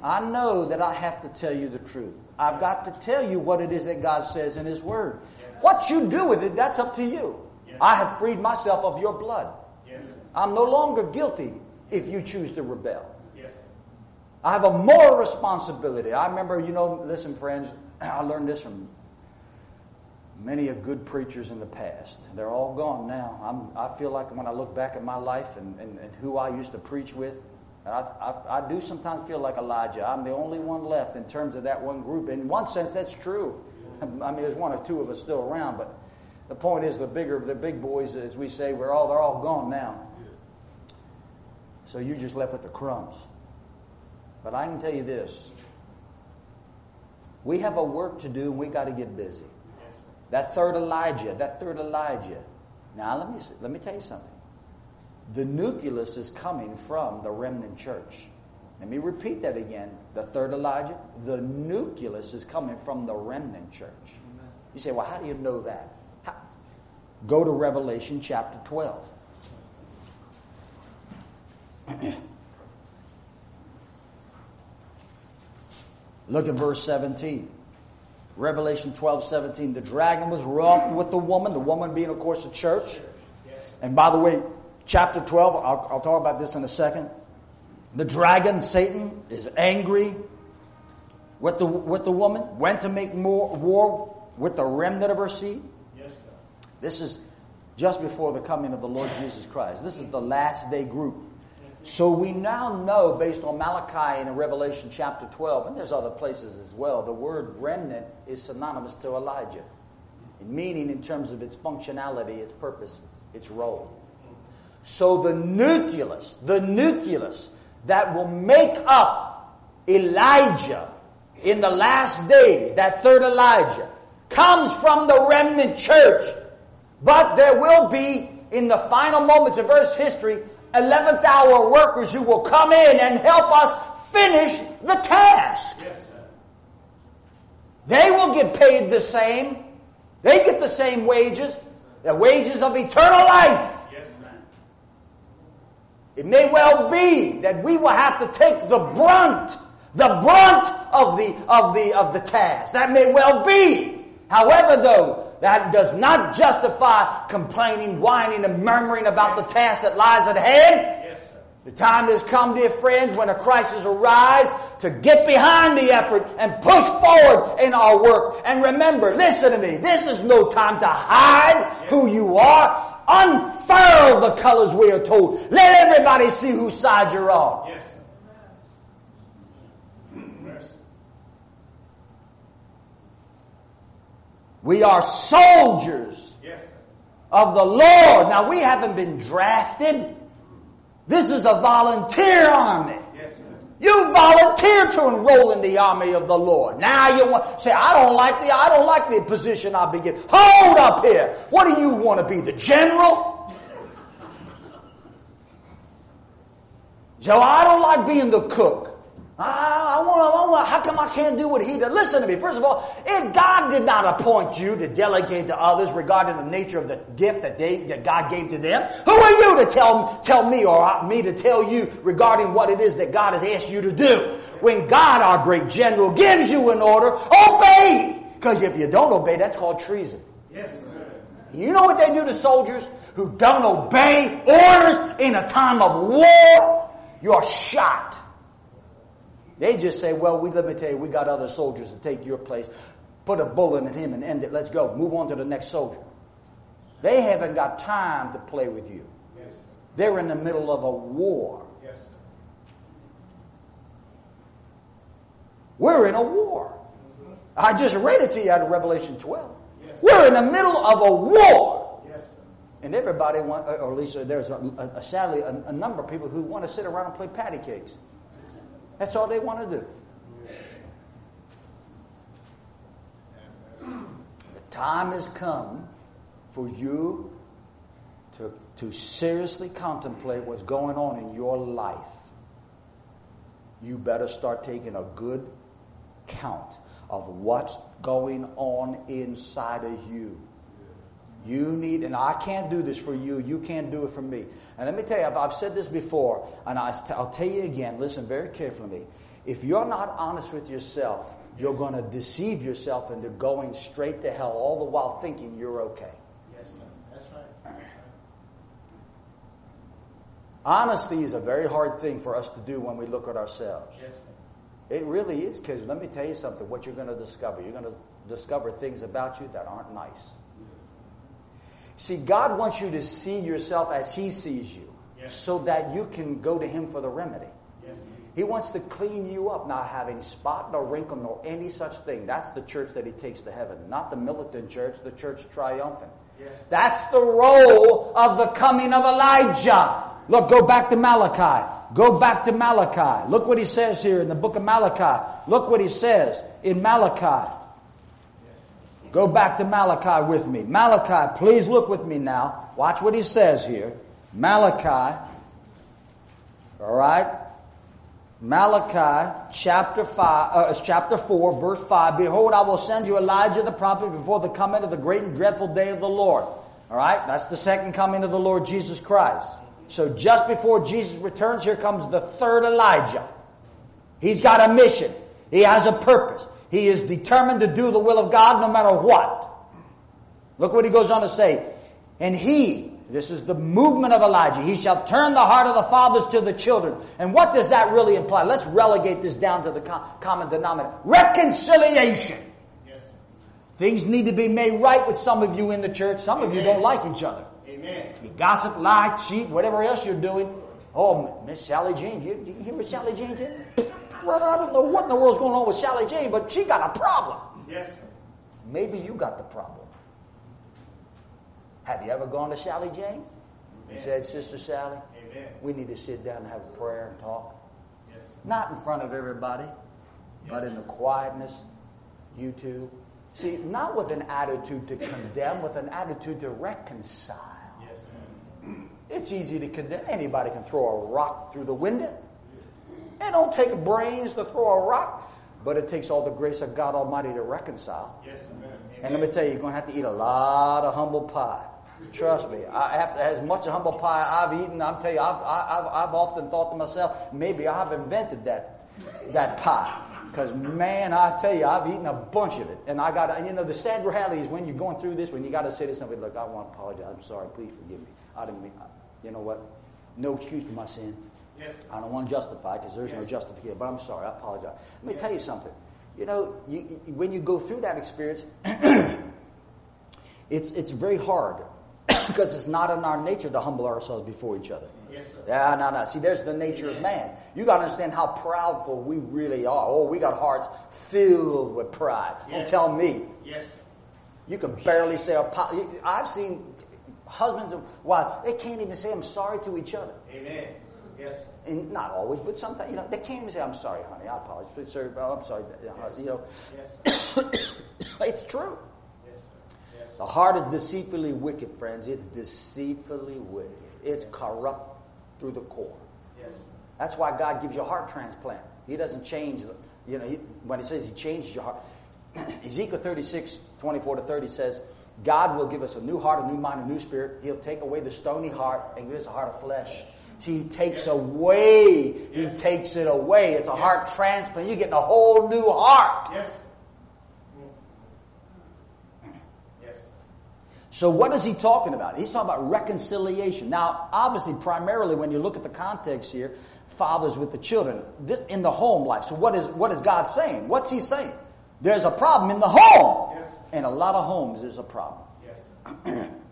I know that I have to tell you the truth. I've got to tell you what it is that God says in His Word. Yes. What you do with it, that's up to you. Yes. I have freed myself of your blood. Yes. I'm no longer guilty if you choose to rebel. I have a moral responsibility. I remember, you know, listen, friends, I learned this from many of good preachers in the past. They're all gone now. I'm, I feel like when I look back at my life and, and, and who I used to preach with, I, I, I do sometimes feel like Elijah. I'm the only one left in terms of that one group. In one sense, that's true. I mean, there's one or two of us still around, but the point is, the bigger, the big boys, as we say, we're all they're all gone now. So you're just left with the crumbs. But I can tell you this: we have a work to do, and we got to get busy. Yes. That third Elijah, that third Elijah. Now let me let me tell you something. The nucleus is coming from the remnant church. Let me repeat that again. The third Elijah, the nucleus is coming from the remnant church. You say, well, how do you know that? How? Go to Revelation chapter 12. Look at verse 17. Revelation 12, 17. The dragon was wroth with the woman, the woman being, of course, the church. And by the way, chapter 12, I'll, I'll talk about this in a second. The dragon, Satan, is angry with the, with the woman, went to make more war with the remnant of her seed. Yes, sir. This is just before the coming of the Lord Jesus Christ. This is the last day group. So we now know, based on Malachi and Revelation chapter 12, and there's other places as well, the word remnant is synonymous to Elijah. In meaning, in terms of its functionality, its purpose, its role. So the nucleus, the nucleus that will make up Elijah in the last days, that third Elijah, comes from the remnant church. But there will be, in the final moments of Earth's history, 11th hour workers who will come in and help us finish the task. Yes. They will get paid the same. They get the same wages, the wages of eternal life. Yes. It may well be that we will have to take the brunt, the brunt of the, of the, of the task. That may well be. However, though, That does not justify complaining, whining, and murmuring about the task that lies at hand. Yes, sir. The time has come, dear friends, when a crisis arises to get behind the effort and push forward in our work. And remember, listen to me, this is no time to hide who you are. Unfurl the colors we are told. Let everybody see whose side you're on. Yes, sir. Mercy. We are soldiers Yes, of the Lord. Now we haven't been drafted. This is a volunteer army. Yes. You volunteer to enroll in the army of the Lord. Now you want say, I don't like the I don't like the position I'll be given. Hold up here. What do you want to be? The general? Joe, I don't like being the cook. I, I want, how come I can't do what he did? Listen to me. First of all, if God did not appoint you to delegate to others regarding the nature of the gift that they, that God gave to them, who are you to tell, tell me or me to tell you regarding what it is that God has asked you to do? When God, our great general, gives you an order, obey! Because if you don't obey, that's called treason. Yes, sir. You know what they do to soldiers who don't obey orders in a time of war? You're shot. They just say, well, we let me tell you, we got other soldiers to take your place. Put a bullet in him and end it. Let's go. Move on to the next soldier. They haven't got time to play with you. Yes. They're in the middle of a war. Yes. We're in a war. I just read it to you out of Revelation 12. Yes. We're in the middle of a war. Yes. And everybody want, or at least uh, there's a, a, sadly a, a number of people who want to sit around and play patty cakes. That's all they want to do. The time has come for you to, to seriously contemplate what's going on in your life. You better start taking a good count of what's going on inside of you. You need, and I can't do this for you. You can't do it for me. And let me tell you, I've, I've said this before, and I, will tell you again. Listen very carefully. If you're not honest with yourself, you're going to deceive yourself into going straight to hell, all the while thinking you're okay. Yes, sir. That's right. That's right. Honesty is a very hard thing for us to do when we look at ourselves. Yes, sir. It really is, because let me tell you something. What you're going to discover, you're going to discover things about you that aren't nice. See, God wants you to see yourself as He sees you, Yes. so that you can go to Him for the remedy. Yes. He wants to clean you up, not have any spot, no wrinkle, nor any such thing. That's the church that He takes to heaven, not the militant church, the church triumphant. Yes. That's the role of the coming of Elijah. Look, go back to Malachi. Go back to Malachi. Look what he says here in the book of Malachi. Look what he says in Malachi. Go back to Malachi with me. Malachi, please look with me now. Watch what he says here. Malachi. All right. Malachi chapter five, uh, chapter four, verse five. Behold, I will send you Elijah the prophet before the coming of the great and dreadful day of the Lord. All right, that's the second coming of the Lord Jesus Christ. So just before Jesus returns, here comes the third Elijah. He's got a mission. He has a purpose. He is determined to do the will of God no matter what. Look what he goes on to say. And he, this is the movement of Elijah, he shall turn the heart of the fathers to the children. And what does that really imply? Let's relegate this down to the common denominator. Reconciliation. Yes. Things need to be made right with some of you in the church. Some of you don't like each other. Amen. You gossip, lie, cheat, whatever else you're doing. Oh, Miss Sally Jane, you, you hear what Sally Jane did? Brother, I don't know what in the world's going on with Sally Jane, but she got a problem. Yes, sir. Maybe you got the problem. Have you ever gone to Sally Jane Amen. said, Sister Sally, Amen. we need to sit down and have a prayer and talk? Yes. Not in front of everybody, but in the quietness, you two. See, not with an attitude to condemn, with an attitude to reconcile. It's easy to condemn. Anybody can throw a rock through the window. It don't take brains to throw a rock, but it takes all the grace of God Almighty to reconcile. Yes, sir. And let me tell you, you're going to have to eat a lot of humble pie. Trust me. I have to, as much humble pie I've eaten, I'm telling you, I've, I've, I've often thought to myself, maybe I've invented that, that pie. Because, man, I tell you, I've eaten a bunch of it. And I got, you know, the sad reality is when you're going through this, when you got to say to somebody, look, I want to apologize. I'm sorry. Please forgive me. I didn't mean, you know what? No excuse for my sin. Yes. I don't want to justify because there's no justification, but I'm sorry. I apologize. Let me Yes. tell you something. You know, you, you- when you go through that experience, it's, it's very hard because it's not in our nature to humble ourselves before each other. Yes, sir. Yeah, no, no. See, there's the nature of man. You got to understand how proudful we really are. Oh, we got hearts filled with pride. Don't tell me. Yes. You can barely say, apo- I've seen husbands and wives, they can't even say I'm sorry to each other. Amen. Yes. And not always, but sometimes, you know, they can't even say, I'm sorry, honey, I apologize. But, sir, oh, I'm sorry. uh, You know, Yes. it's true. Yes. Yes. The heart is deceitfully wicked, friends. It's deceitfully wicked. It's corrupt through the core. Yes. That's why God gives you a heart transplant. He doesn't change, the, you know, he, when He says He changes your heart. Ezekiel 36, 24 to 30 says, God will give us a new heart, a new mind, a new spirit. He'll take away the stony heart and give us a heart of flesh. See, He takes Yes. away, Yes. He takes it away. It's a Yes. heart transplant. You're getting a whole new heart. Yes. Yes. So what is he talking about? He's talking about reconciliation. Now, obviously, primarily when you look at the context here, fathers with the children, this in the home life. So what is what is God saying? What's he saying? There's a problem in the home. Yes. In a lot of homes is a problem. Yes.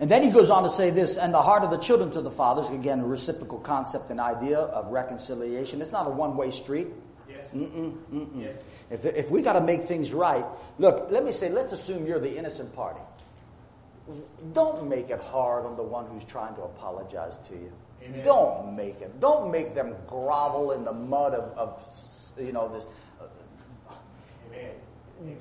And then he goes on to say this, and the heart of the children to the fathers, again, a reciprocal concept and idea of reconciliation. It's not a one-way street. Yes. Mm-mm, mm-mm. Yes. If, if we got to make things right, look, let me say, let's assume you're the innocent party. Don't make it hard on the one who's trying to apologize to you. Amen. Don't make it. Don't make them grovel in the mud of, of you know, this. Uh, Amen.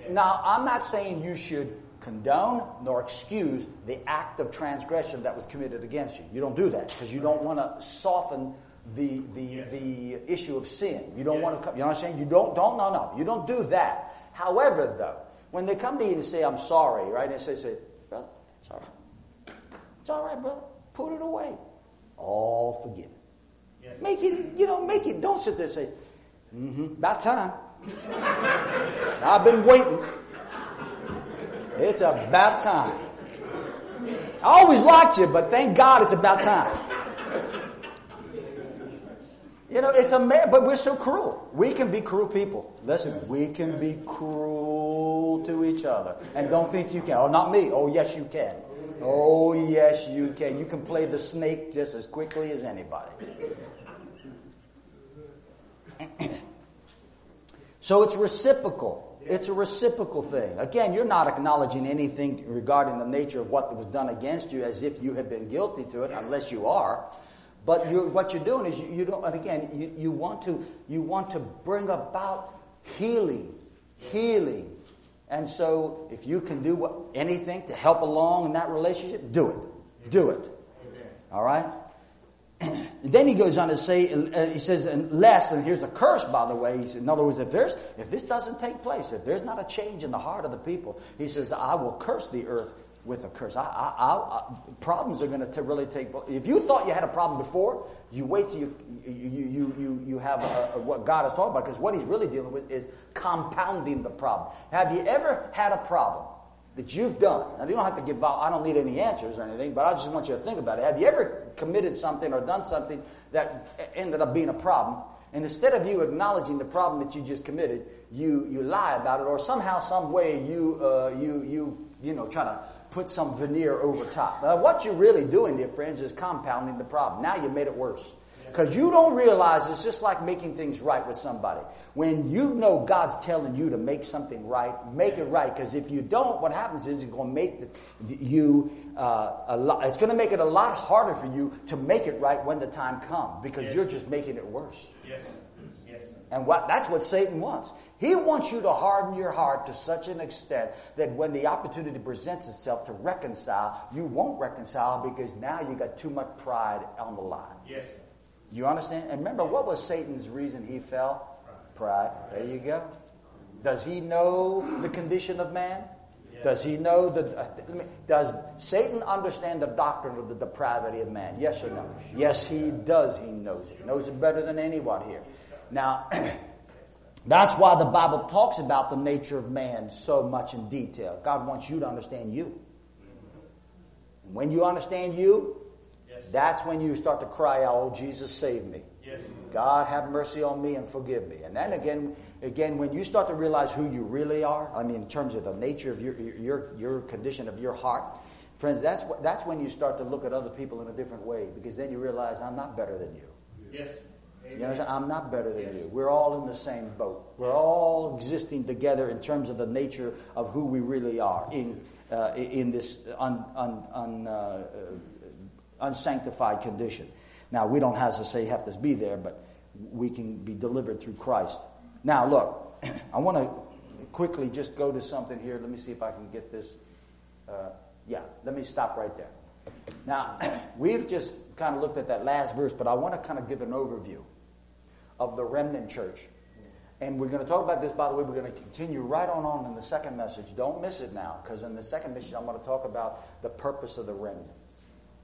Now, I'm not saying you should condone nor excuse the act of transgression that was committed against you. You don't do that because you don't want to soften the the Yes. the issue of sin. You don't Yes. want to. Come you know what I'm saying? You don't don't no no. You don't do that. However, though, when they come to you and say, "I'm sorry," right? And they say, "Say, brother, it's all right. It's all right, brother. Put it away. All forgiven. Yes. Make it. You know, make it. Don't sit there and say, mm-hmm, "About time." I've been waiting. It's about time. I always liked you, but thank God it's about time. You know, it's a man, but we're so cruel. We can be cruel people. Listen, we can be cruel to each other. And don't think you can. Oh, not me. Oh, yes, you can. Oh, yes, you can. You can play the snake just as quickly as anybody. So it's reciprocal. It's a reciprocal thing. Again, you're not acknowledging anything regarding the nature of what was done against you as if you had been guilty to it, unless you are. But Yes. you, what you're doing is you, you don't. And again, you, you want to you want to bring about healing, healing. And so, if you can do what, anything to help along in that relationship, do it. Do it. Amen. All right? And then he goes on to say, uh, he says, unless, and here's the curse, by the way. In other words, if there's, if this doesn't take place, if there's not a change in the heart of the people, he says, I will curse the earth with a curse. I, I, I, problems are going to really take place. If you thought you had a problem before, you wait till you, you, you, you, you have a, a, what God is talking about, because what he's really dealing with is compounding the problem. Have you ever had a problem? That you've done. Now, you don't have to give out, I don't need any answers or anything, but I just want you to think about it. Have you ever committed something or done something that ended up being a problem? And instead of you acknowledging the problem that you just committed, you, you lie about it, or somehow, some way, you, uh, you, you, you know, try to put some veneer over top. Now, what you're really doing, dear friends, is compounding the problem. Now you made it worse. Because you don't realize it's just like making things right with somebody. When you know God's telling you to make something right, make it right. Because if you don't, what happens is it's going to make the, you uh, a lot. It's going to make it a lot harder for you to make it right when the time comes. Because Yes. you're just making it worse. Yes. Yes. And what, that's what Satan wants. He wants you to harden your heart to such an extent that when the opportunity presents itself to reconcile, you won't reconcile because now you got too much pride on the line. Yes. You understand? And remember, what was Satan's reason he fell? Pride. There you go. Does he know the condition of man? Does he know the? uh, Does Satan understand the doctrine of the depravity of man? Yes or no? Yes, he does. He knows it. Knows it better than anyone here. Now, That's why the Bible talks about the nature of man so much in detail. God wants you to understand you. And when you understand you, Yes. that's when you start to cry out, "Oh Jesus, save me." Yes. God have mercy on me and forgive me. And then again, again, when you start to realize who you really are, I mean, in terms of the nature of your your your condition of your heart, friends, that's what, that's when you start to look at other people in a different way because then you realize I'm not better than you. Yes. You know, I'm not better than Yes. you. We're all in the same boat. We're all existing together in terms of the nature of who we really are in uh, in this un, un, un, uh, unsanctified condition. Now, we don't have to say have to be there, but we can be delivered through Christ. Now, look, I want to quickly just go to something here. Let me see if I can get this. Uh, yeah, let me stop right there. Now, we've just kind of looked at that last verse, but I want to kind of give an overview of the remnant church. And we're going to talk about this, by the way, we're going to continue right on on in the second message. Don't miss it now, because in the second message, I'm going to talk about the purpose of the remnant.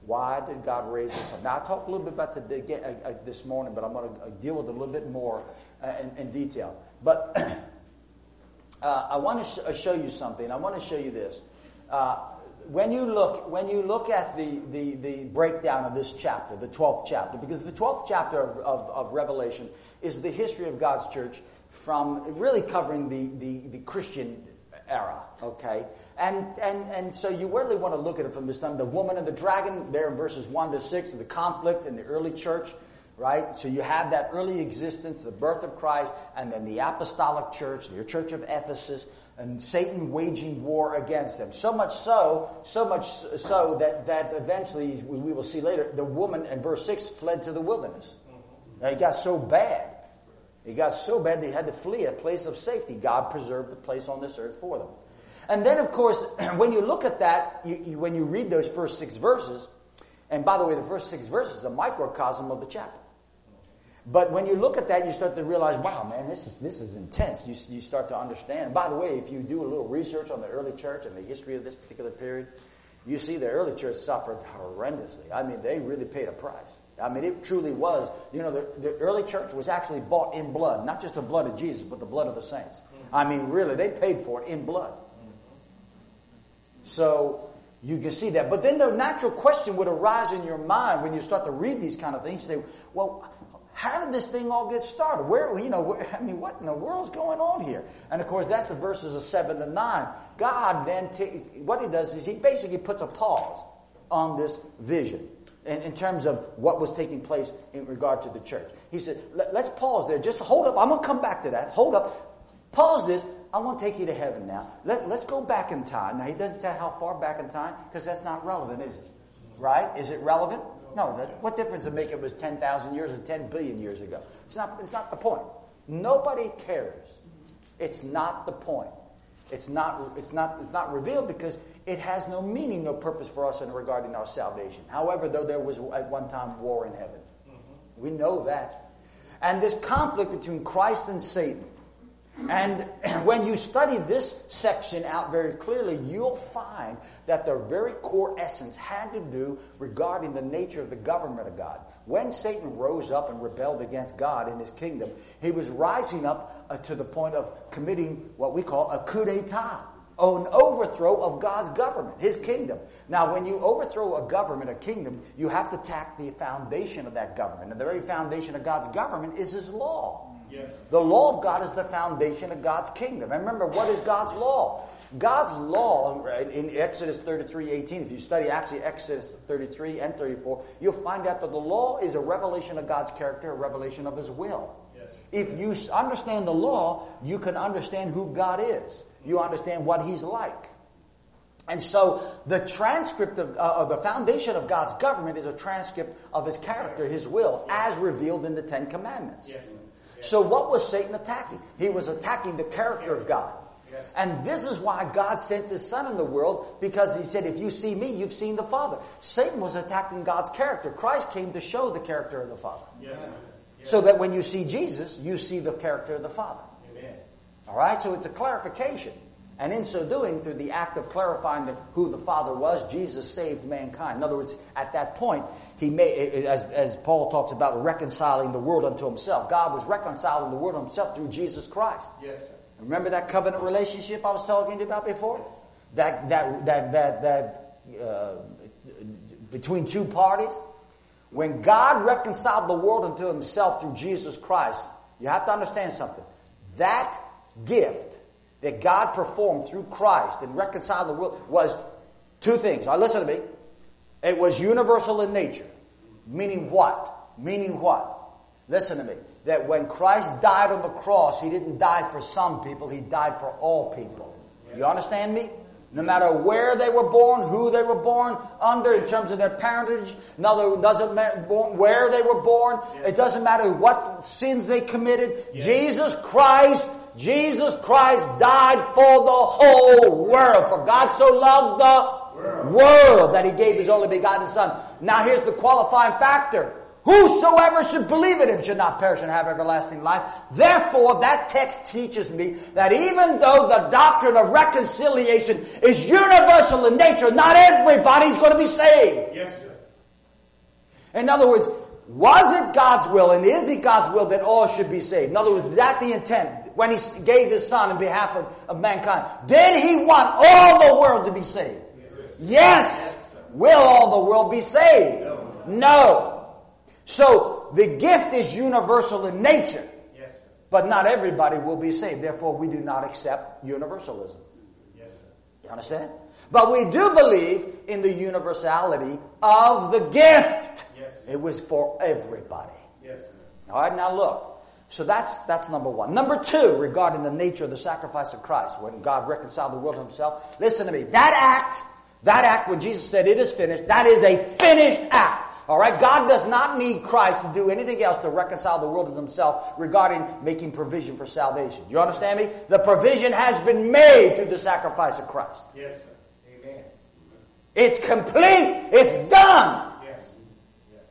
Why did God raise us up? Now, I talked a little bit about uh, uh, this morning, but I'm going to deal with it a little bit more uh, in, in, detail. But uh, I want to sh- show you something. I want to show you this. Uh, when you look, when you look at the, the, the, breakdown of this chapter, the 12th chapter, because the 12th chapter of, of, of Revelation is the history of God's church from really covering the, the, the Christian era, okay? And, and, and so you really want to look at it from this time. The woman and the dragon, there in verses 1 to 6, the conflict in the early church, right? So you have that early existence, the birth of Christ, and then the apostolic church, the church of Ephesus, and Satan waging war against them. So much so, so much so that, that eventually, we will see later, the woman in verse 6 fled to the wilderness. Now, it got so bad. It got so bad they had to flee a place of safety. God preserved the place on this earth for them. And then, of course, when you look at that, you, you, when you read those first six verses, and by the way, the first six verses is a microcosm of the chapter. But when you look at that, you start to realize, wow, man, this is, this is intense. You, you start to understand. By the way, if you do a little research on the early church and the history of this particular period, you see the early church suffered horrendously. I mean, they really paid a price. I mean, it truly was, you know, the, the early church was actually bought in blood, not just the blood of Jesus, but the blood of the saints. I mean, really, they paid for it in blood. So, you can see that. But then the natural question would arise in your mind when you start to read these kind of things. You say, well, how did this thing all get started? Where, you know, where, I mean, what in the world's going on here? And of course, that's the verses of 7 to 9. God then, t- what he does is he basically puts a pause on this vision in, in terms of what was taking place in regard to the church. He said, Let, let's pause there. Just hold up. I'm going to come back to that. Hold up. Pause this. I want to take you to heaven now. Let, let's go back in time. Now, he doesn't tell how far back in time because that's not relevant, is it? Right? Is it relevant? No. That, what difference does it make if it was 10,000 years or 10 billion years ago? It's not, it's not the point. Nobody cares. It's not the point. It's not, it's, not, it's not revealed because it has no meaning, no purpose for us in regarding our salvation. However, though there was at one time war in heaven. Mm-hmm. We know that. And this conflict between Christ and Satan and when you study this section out very clearly, you'll find that the very core essence had to do regarding the nature of the government of God. When Satan rose up and rebelled against God in his kingdom, he was rising up uh, to the point of committing what we call a coup d'etat. An overthrow of God's government, His kingdom. Now, when you overthrow a government, a kingdom, you have to attack the foundation of that government. And the very foundation of God's government is His law. Yes. The law of God is the foundation of God's kingdom. And remember, what is God's law? God's law in Exodus 33, 18, if you study actually Exodus 33 and 34, you'll find out that the law is a revelation of God's character, a revelation of His will. Yes. If you understand the law, you can understand who God is. You understand what He's like. And so the transcript of, uh, the foundation of God's government is a transcript of His character, His will, as revealed in the Ten Commandments. Yes. So what was Satan attacking? He was attacking the character of God. Yes. And this is why God sent His Son in the world, because He said, if you see me, you've seen the Father. Satan was attacking God's character. Christ came to show the character of the Father. Yes. Yes. So that when you see Jesus, you see the character of the Father. Amen. Alright? So it's a clarification. And in so doing, through the act of clarifying the, who the Father was, Jesus saved mankind. In other words, at that point, he made, as, as Paul talks about, reconciling the world unto himself. God was reconciling the world unto himself through Jesus Christ. Yes, sir. Remember that covenant relationship I was talking about before? That, that, that, that, that, uh, between two parties? When God reconciled the world unto himself through Jesus Christ, you have to understand something. That gift that God performed through Christ and reconciled the world was two things. Now listen to me. It was universal in nature. Meaning what? Meaning what? Listen to me. That when Christ died on the cross, He didn't die for some people, He died for all people. You understand me? No matter where they were born, who they were born under, in terms of their parentage, no, it doesn't matter where they were born. It doesn't matter what sins they committed. Yes. Jesus Christ, Jesus Christ died for the whole world. For God so loved the World. world that He gave His only begotten Son. Now here's the qualifying factor. Whosoever should believe in him should not perish and have everlasting life. Therefore, that text teaches me that even though the doctrine of reconciliation is universal in nature, not everybody's going to be saved. Yes, sir. In other words, was it God's will and is it God's will that all should be saved? In other words, is that the intent when he gave his son in behalf of, of mankind? Did he want all the world to be saved? Yes. Will all the world be saved? No. So the gift is universal in nature, Yes, but not everybody will be saved. Therefore, we do not accept universalism. Yes. You understand? But we do believe in the universality of the gift. Yes. It was for everybody. Yes. All right, now look. So that's that's number one. Number two, regarding the nature of the sacrifice of Christ, when God reconciled the world to Himself. Listen to me. That act, that act, when Jesus said it is finished, that is a finished act. All right, God does not need Christ to do anything else to reconcile the world to Himself regarding making provision for salvation. You understand me? The provision has been made through the sacrifice of Christ. Yes, sir. Amen. It's complete. It's done. Yes. Yes.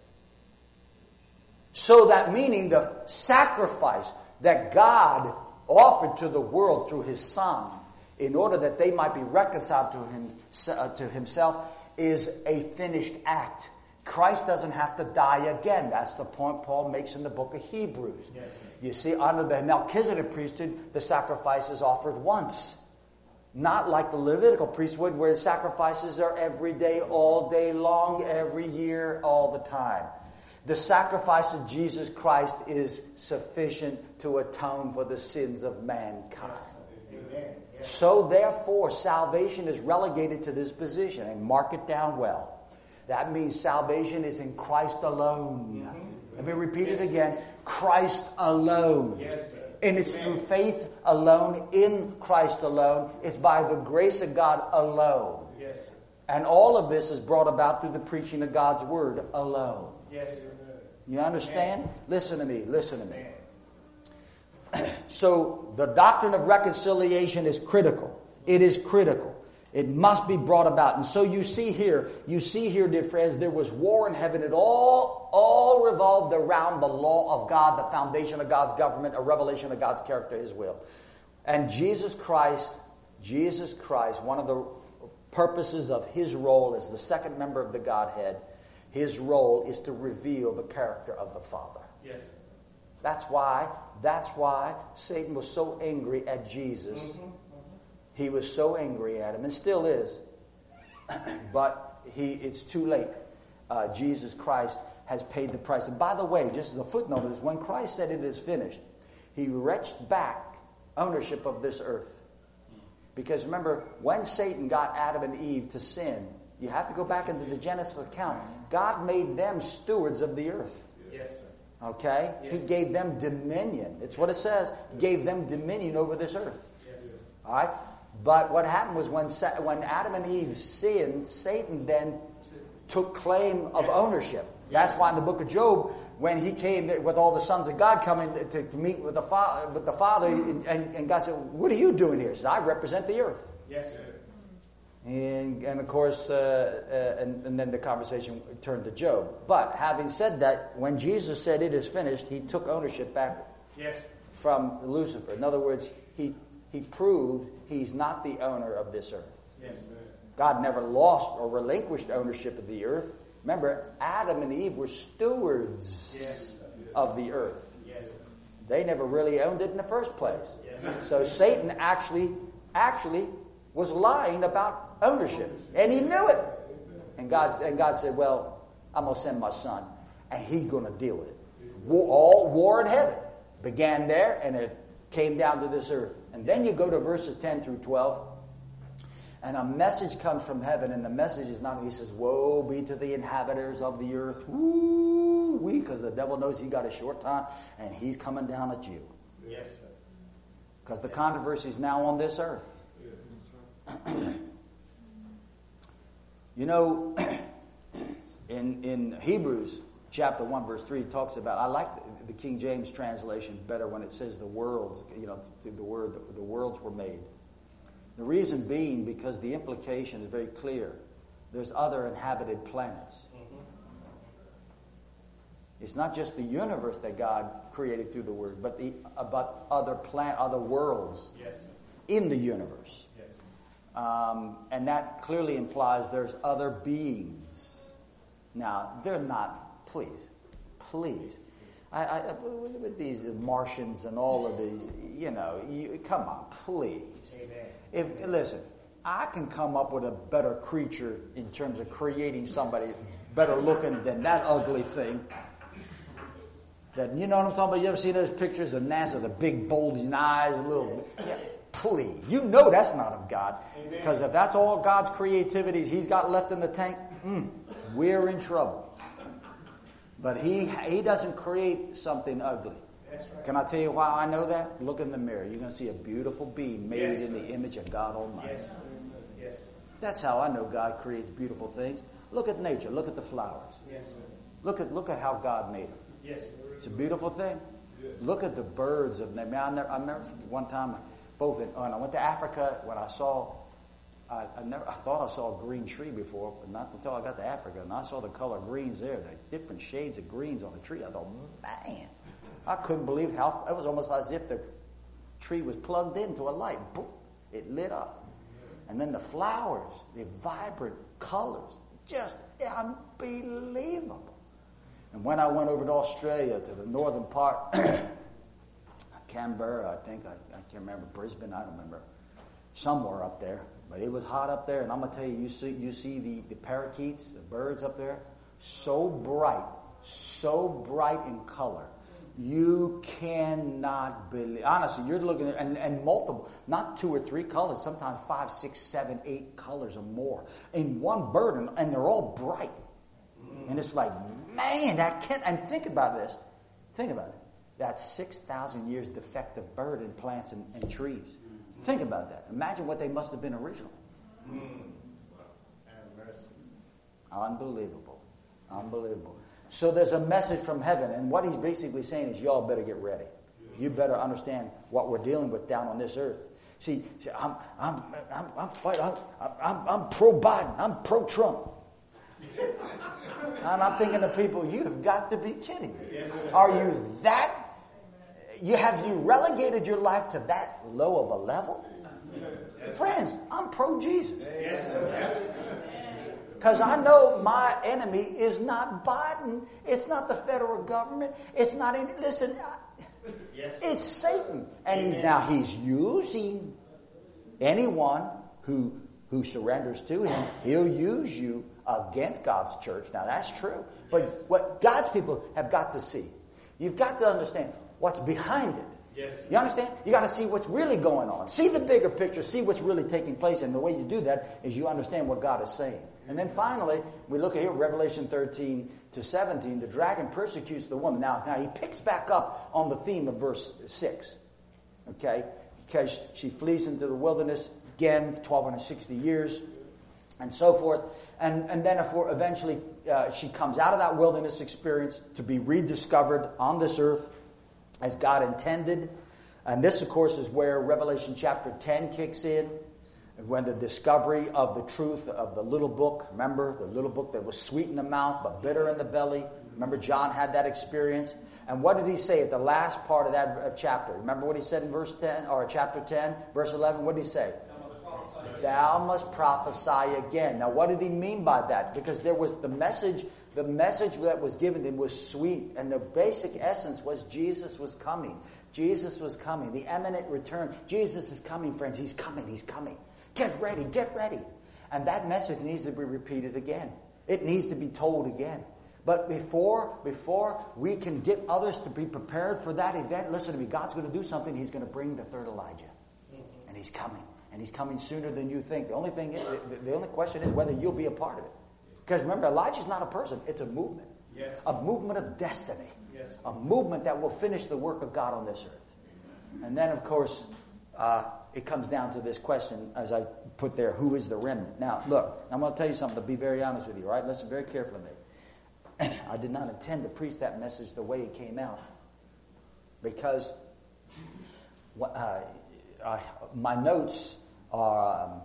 So that meaning the sacrifice that God offered to the world through His Son in order that they might be reconciled to, him, uh, to Himself is a finished act. Christ doesn't have to die again. That's the point Paul makes in the book of Hebrews. Yes. You see, under the Melchizedek priesthood, the sacrifice is offered once. Not like the Levitical priesthood where the sacrifices are every day, all day long, every year, all the time. The sacrifice of Jesus Christ is sufficient to atone for the sins of mankind. Yes. So therefore, salvation is relegated to this position, and mark it down well. That means salvation is in Christ alone. Mm-hmm. Let me repeat it again. Christ alone. Yes, sir. And it's Amen. through faith alone, in Christ alone. It's by the grace of God alone. Yes. And all of this is brought about through the preaching of God's word alone. Yes, sir. You understand? Listen to me, listen to me. So the doctrine of reconciliation is critical. It is critical. It must be brought about. And so you see here, you see here, dear friends, there was war in heaven. It all, all revolved around the law of God, the foundation of God's government, a revelation of God's character, His will. And Jesus Christ, Jesus Christ, one of the purposes of His role as the second member of the Godhead, His role is to reveal the character of the Father. Yes. That's why, that's why Satan was so angry at Jesus. Mm-hmm. Mm-hmm. He was so angry at him, and still is. but he, it's too late. Uh, Jesus Christ has paid the price. And by the way, just as a footnote is when Christ said it is finished, he wrenched back ownership of this earth. Mm. Because remember, when Satan got Adam and Eve to sin, you have to go back into the Genesis account. God made them stewards of the earth. Yes. Okay? Yes. He gave them dominion. It's what it says. Gave them dominion over this earth. Yes. All right? But what happened was when, when Adam and Eve sinned, Satan then took claim of Yes. ownership. That's why in the book of Job, when he came with all the sons of God coming to, to meet with the, fa- with the Father, and, and God said, What are you doing here? He says, I represent the earth. Yes, sir. And, and of course, uh, uh, and, and then the conversation turned to Job. But having said that, when Jesus said it is finished, he took ownership back Yes. from Lucifer. In other words, he, he proved he's not the owner of this earth. Yes. God never lost or relinquished ownership of the earth. Remember, Adam and Eve were stewards Yes. of the earth. Yes. They never really owned it in the first place. Yes. So Satan actually, actually was lying about ownership, and he knew it. And God, and God said, "Well, I'm gonna send my son, and he's gonna deal with it." War, all war in heaven began there, and it came down to this earth. And then you go to verses 10 through 12. And a message comes from heaven, and the message is not, he says, Woe be to the inhabitants of the earth. Woo wee, because the devil knows he got a short time, and he's coming down at you. Yes, sir. Because the controversy is now on this earth. You know, in, in Hebrews chapter 1, verse 3, it talks about, I like the, the King James translation better when it says the worlds, you know, the word, the, the worlds were made. The reason being because the implication is very clear. There's other inhabited planets. It's not just the universe that God created through the Word, but the but other planet, other worlds Yes, in the universe. Um, and that clearly implies there's other beings. Now they're not. Please, please. I, I, with these Martians and all of these, you know, you, come on, please. Amen. If listen, I can come up with a better creature in terms of creating somebody better looking than that ugly thing. That you know what I'm talking about? You ever see those pictures of NASA, the big bulging eyes, a little yeah, please. You know that's not of God. Because if that's all God's creativity He's got left in the tank, mm, we're in trouble. But He He doesn't create something ugly. That's right. Can I tell you why I know that? Look in the mirror. You're going to see a beautiful being made Yes. in the image of God Almighty. Yes. Yes. That's how I know God creates beautiful things. Look at nature. Look at the flowers. Yes. sir. Look at look at how God made them. Yes. It's a beautiful thing. Look at the birds of them. I, never, I remember one time, both in, when uh, I went to Africa, when I saw, I, I never, I thought I saw a green tree before, but not until I got to Africa, and I saw the color greens there, the different shades of greens on the tree. I thought, man, I couldn't believe how it was almost as if the tree was plugged into a light. It lit up, and then the flowers, the vibrant colors, just unbelievable. And when I went over to Australia, to the northern part, Canberra, I think, I, I can't remember, Brisbane, I don't remember, somewhere up there. But it was hot up there, and I'm going to tell you, you see, you see the, the parakeets, the birds up there, so bright, so bright in color. You cannot believe, honestly, you're looking at, and, and multiple, not two or three colors, sometimes five, six, seven, eight colors or more in one bird, and, and they're all bright. And it's like, man, that can't, and think about this. Think about it. That's 6,000 years defective bird in plants and, and trees. Think about that. Imagine what they must have been originally. Mercy. Unbelievable. Unbelievable. So there's a message from heaven, and what he's basically saying is, y'all better get ready. You better understand what we're dealing with down on this earth. See, I'm, I'm, I'm, I'm, fight, I'm, I'm, I'm pro Biden, I'm pro Trump. and I'm thinking to people, you have got to be kidding. Are you that? You have you relegated your life to that low of a level? Friends, I'm pro Jesus. Yes. Yes. Because I know my enemy is not Biden. It's not the federal government. It's not any. Listen, Yes. it's Satan, and he, now he's using anyone who who surrenders to him. He'll use you against God's church. Now that's true. But what God's people have got to see, you've got to understand what's behind it. Yes. You understand? You got to see what's really going on. See the bigger picture. See what's really taking place. And the way you do that is you understand what God is saying. And then finally, we look at here, Revelation 13 to 17. The dragon persecutes the woman. Now, now he picks back up on the theme of verse 6. Okay? Because she flees into the wilderness again, 1260 years, and so forth. And, and then if eventually uh, she comes out of that wilderness experience to be rediscovered on this earth as God intended. And this, of course, is where Revelation chapter 10 kicks in, when the discovery of the truth of the little book, remember, the little book that was sweet in the mouth but bitter in the belly, Remember, John had that experience. And what did he say at the last part of that uh, chapter? Remember what he said in verse 10 or chapter 10, verse 11? What did he say? Thou must prophesy again. Now, what did he mean by that? Because there was the message, the message that was given him was sweet, and the basic essence was Jesus was coming. Jesus was coming. The imminent return. Jesus is coming, friends. He's coming. He's coming. Get ready. Get ready. And that message needs to be repeated again. It needs to be told again. But before, before we can get others to be prepared for that event, listen to me. God's going to do something. He's going to bring the third Elijah, and He's coming and he's coming sooner than you think. The only thing, is, the, the only question is whether you'll be a part of it. Because remember, Elijah's not a person; it's a movement. Yes. A movement of destiny. Yes. A movement that will finish the work of God on this earth. And then, of course, uh, it comes down to this question, as I put there: Who is the remnant? Now, look, I'm going to tell you something. To be very honest with you, all right? Listen very carefully to me. I did not intend to preach that message the way it came out, because uh, uh, my notes are, um,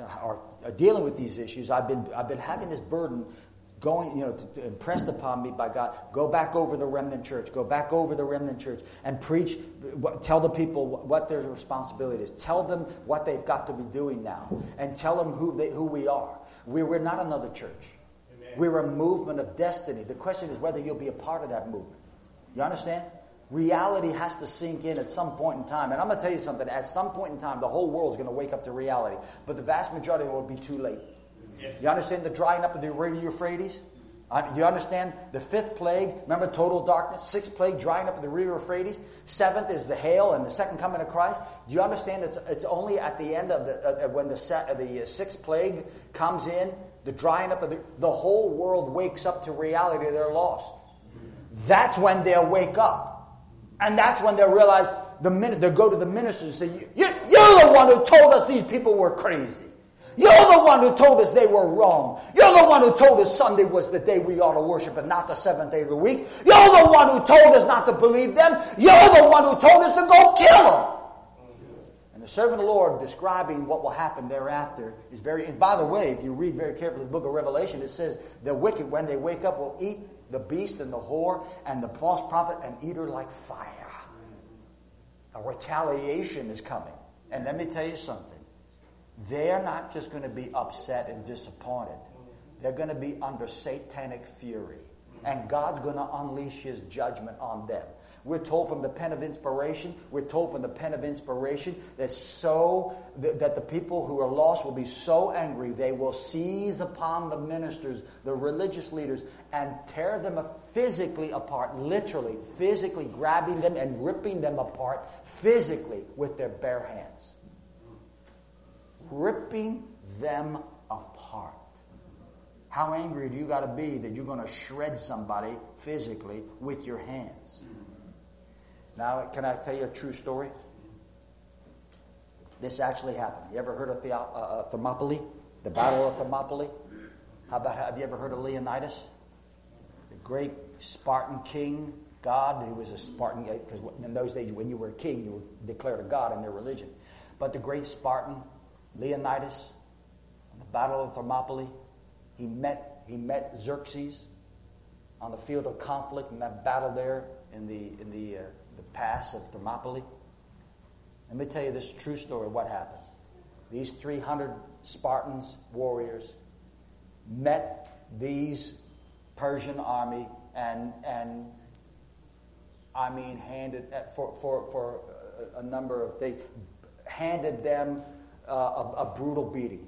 are, are, dealing with these issues, I've been, I've been having this burden going, you know, impressed upon me by God. Go back over the remnant church. Go back over the remnant church and preach. Tell the people what their responsibility is. Tell them what they've got to be doing now, and tell them who they, who we are. We, we're not another church. Amen. We're a movement of destiny. The question is whether you'll be a part of that movement. You understand? Reality has to sink in at some point in time. And I'm going to tell you something. At some point in time, the whole world is going to wake up to reality. But the vast majority will be too late. Yes. You understand the drying up of the river Euphrates? Uh, you understand the fifth plague? Remember total darkness? Sixth plague, drying up of the river Euphrates. Seventh is the hail and the second coming of Christ. Do you understand? It's, it's only at the end of the uh, uh when the set, uh, the sixth plague comes in, the drying up of the the whole world wakes up to reality. They're lost. That's when they'll wake up. And that's when they'll realize the minute they go to the ministers and say, you, you're the one who told us these people were crazy. You're the one who told us they were wrong. You're the one who told us Sunday was the day we ought to worship and not the seventh day of the week. You're the one who told us not to believe them. You're the one who told us to go kill them. And the servant of the Lord describing what will happen thereafter is very, and by the way, if you read very carefully the book of Revelation, it says the wicked, when they wake up, will eat the beast and the whore and the false prophet and eat her like fire. A retaliation is coming. And let me tell you something. They're not just going to be upset and disappointed. They're going to be under satanic fury. And God's going to unleash his judgment on them. We're told from the pen of inspiration, we're told from the pen of inspiration that so that the people who are lost will be so angry they will seize upon the ministers, the religious leaders, and tear them physically apart, literally, physically grabbing them and ripping them apart physically with their bare hands. Ripping them apart. How angry do you got to be that you're going to shred somebody physically with your hands? Now, can I tell you a true story? This actually happened. You ever heard of uh, uh, Thermopylae? The Battle of Thermopylae? How about, have you ever heard of Leonidas? The great Spartan king, God, who was a Spartan, because in those days when you were a king, you were declared a god in their religion. But the great Spartan, Leonidas, in the Battle of Thermopylae, he met, he met Xerxes on the field of conflict in that battle there in the, in the uh, pass of Thermopylae. Let me tell you this true story of what happened. These 300 Spartans, warriors, met these Persian army and, and I mean, handed, for, for, for a, number of, they handed them uh, a, a, brutal beating.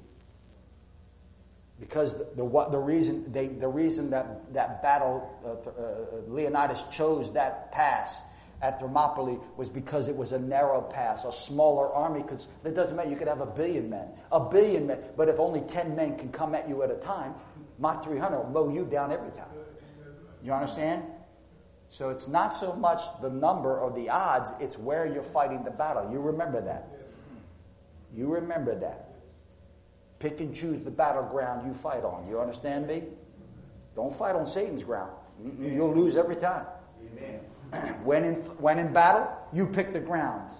Because the, the, the, reason, they, the reason that, that battle, uh, uh, Leonidas chose that pass at Thermopylae was because it was a narrow pass. A smaller army could, it doesn't matter, you could have a billion men. A billion men, but if only 10 men can come at you at a time, Mach 300 will mow you down every time. You understand? So it's not so much the number or the odds, it's where you're fighting the battle. You remember that. You remember that. Pick and choose the battleground you fight on. You understand me? Don't fight on Satan's ground. You'll lose every time. Amen. when, in, when in battle, you pick the grounds.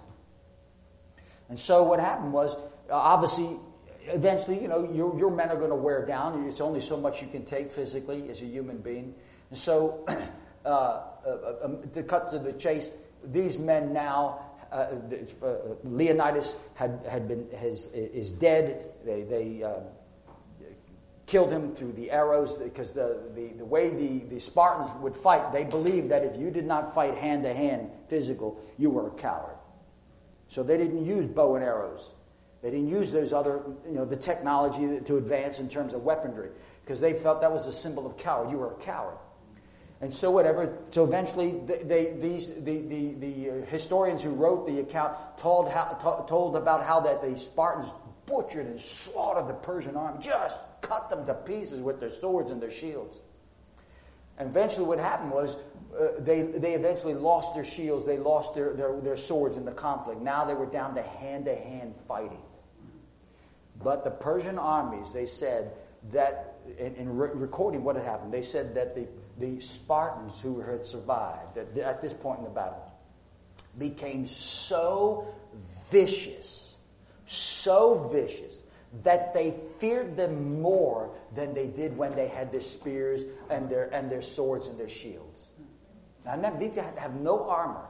And so what happened was, uh, obviously, eventually, you know, your, your men are going to wear down. It's only so much you can take physically as a human being. And so, uh, uh, um, to cut to the chase, these men now, uh, uh, Leonidas had, had been, has, is dead. They, they uh, killed him through the arrows because the, the, the way the, the Spartans would fight, they believed that if you did not fight hand to hand physical, you were a coward. So they didn't use bow and arrows. They didn't use those other, you know, the technology to advance in terms of weaponry because they felt that was a symbol of coward. You were a coward. And so whatever. So eventually, they, they, these the, the, the uh, historians who wrote the account told how, told about how that the Spartans butchered and slaughtered the Persian army, just cut them to pieces with their swords and their shields. And eventually, what happened was uh, they, they eventually lost their shields, they lost their, their, their swords in the conflict. Now they were down to hand to hand fighting. But the Persian armies, they said that, in, in re- recording what had happened, they said that the, the Spartans who had survived at, at this point in the battle became so vicious, so vicious, that they feared them more than they did when they had their spears and their, and their swords and their shields. Now, these have no armor.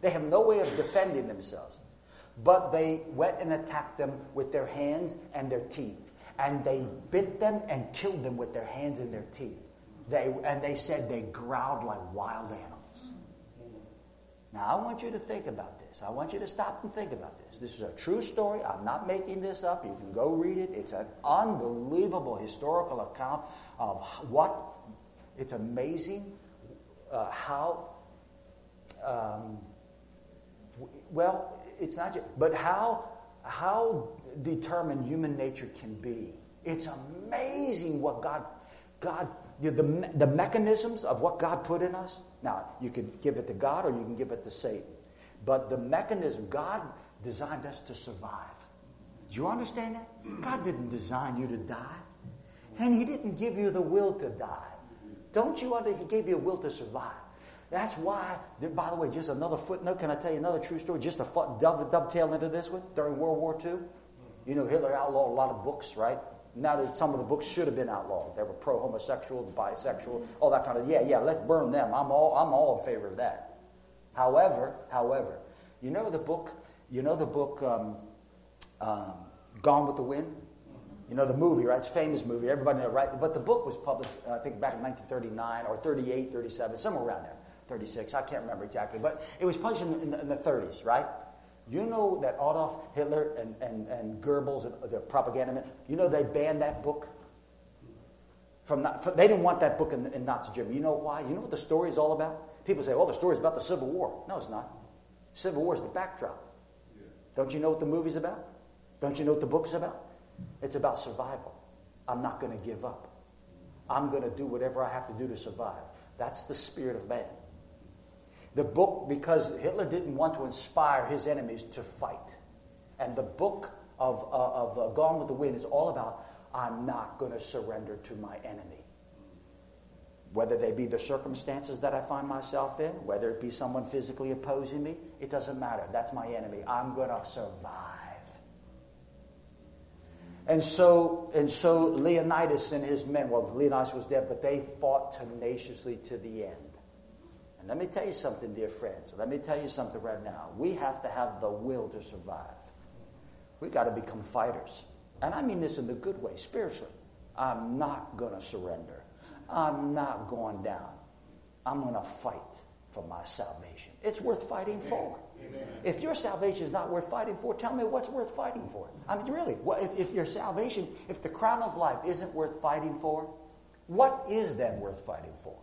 They have no way of defending themselves. But they went and attacked them with their hands and their teeth. And they bit them and killed them with their hands and their teeth. They, and they said they growled like wild animals. Now, I want you to think about this. I want you to stop and think about this. This is a true story. I'm not making this up. You can go read it. It's an unbelievable historical account of what, it's amazing uh, how, um, well, it's not just, but how, how determined human nature can be. It's amazing what God, God, the, the, the mechanisms of what God put in us. Now, you can give it to God or you can give it to Satan. But the mechanism, God designed us to survive. Do you understand that? God didn't design you to die. And He didn't give you the will to die. Don't you understand? He gave you a will to survive. That's why, by the way, just another footnote. Can I tell you another true story? Just a dove, dovetail into this one. During World War II, you know, Hitler outlawed a lot of books, right? Now that some of the books should have been outlawed. They were pro-homosexual, bisexual, all that kind of. Yeah, yeah. Let's burn them. I'm all. I'm all in favor of that. However, however, you know the book. You know the book, um, um, Gone with the Wind. You know the movie, right? It's a famous movie. Everybody knows, right? But the book was published, I think, back in 1939 or 38, 37, somewhere around there. 36, I can't remember exactly. But it was published in, in, the, in the 30s, right? You know that Adolf Hitler and, and, and Goebbels, and the propaganda men, you know they banned that book? From, not, from they didn't want that book in, in Nazi Germany. You know why? You know what the story is all about? People say, oh, the story is about the Civil War. No, it's not. Civil War is the backdrop. Yeah. Don't you know what the movie's about? Don't you know what the book's about? It's about survival. I'm not going to give up. I'm going to do whatever I have to do to survive. That's the spirit of man. The book, because Hitler didn't want to inspire his enemies to fight. And the book of, uh, of uh, Gone with the Wind is all about I'm not going to surrender to my enemy. Whether they be the circumstances that I find myself in, whether it be someone physically opposing me, it doesn't matter. That's my enemy. I'm going to survive. And so, and so Leonidas and his men, well, Leonidas was dead, but they fought tenaciously to the end. And let me tell you something, dear friends. Let me tell you something right now. We have to have the will to survive. We've got to become fighters. And I mean this in the good way, spiritually. I'm not going to surrender. I'm not going down. I'm going to fight for my salvation. It's worth fighting for. Amen. If your salvation is not worth fighting for, tell me what's worth fighting for. I mean, really, if, if your salvation, if the crown of life isn't worth fighting for, what is then worth fighting for?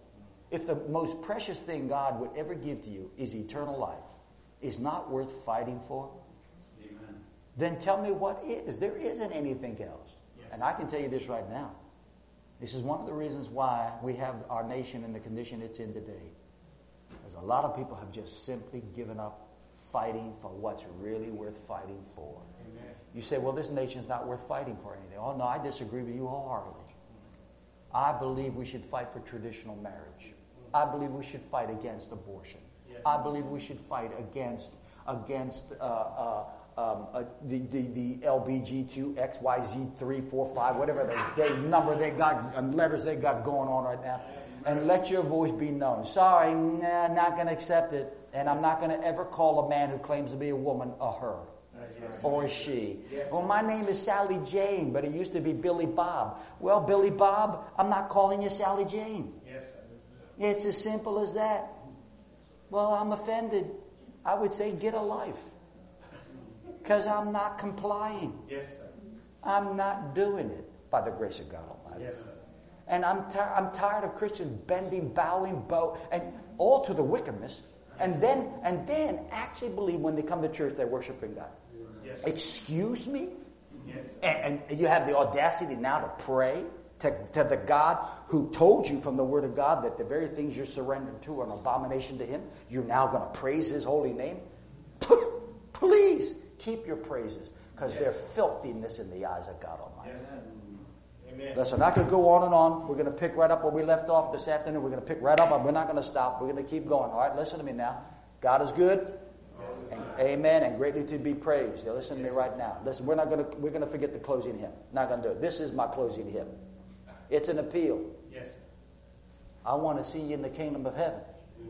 If the most precious thing God would ever give to you is eternal life, is not worth fighting for, Amen. then tell me what is. There isn't anything else. Yes. And I can tell you this right now. This is one of the reasons why we have our nation in the condition it's in today. Because a lot of people have just simply given up fighting for what's really worth fighting for. Amen. You say, well, this nation's not worth fighting for anything. Oh, no, I disagree with you wholeheartedly. I believe we should fight for traditional marriage. I believe we should fight against abortion. Yes. I believe we should fight against against uh, uh, um, uh, the, the, the LBG2, XYZ3, 4, 5, whatever they, they number they got, and letters they got going on right now. and let your voice be known. Sorry, nah, not going to accept it. And I'm not going to ever call a man who claims to be a woman a her or she. Yes. Well, my name is Sally Jane, but it used to be Billy Bob. Well, Billy Bob, I'm not calling you Sally Jane. It's as simple as that. Well, I'm offended. I would say get a life. Because I'm not complying. Yes, sir. I'm not doing it by the grace of God Almighty. Yes, sir. And I'm, I'm tired of Christians bending, bowing, bow, and all to the wickedness. And then, and then actually believe when they come to church they're worshiping God. Yes. Excuse me? Yes. And, and you have the audacity now to pray to, to the God who told you from the Word of God that the very things you're surrendered to are an abomination to Him. You're now going to praise His holy name? Please keep your praises because Yes. they're filthiness in the eyes of God Almighty. Yes. Amen. Listen, I could go on and on. We're going to pick right up where we left off this afternoon. We're going to pick right up. We're not going to stop. We're going to keep going. All right, listen to me now. God is good. And, amen. And greatly to be praised. Now, listen to me right now. Listen, we're not going to we're going to forget the closing hymn. Not going to do it. This is my closing hymn. It's an appeal. Yes. I want to see you in the kingdom of heaven.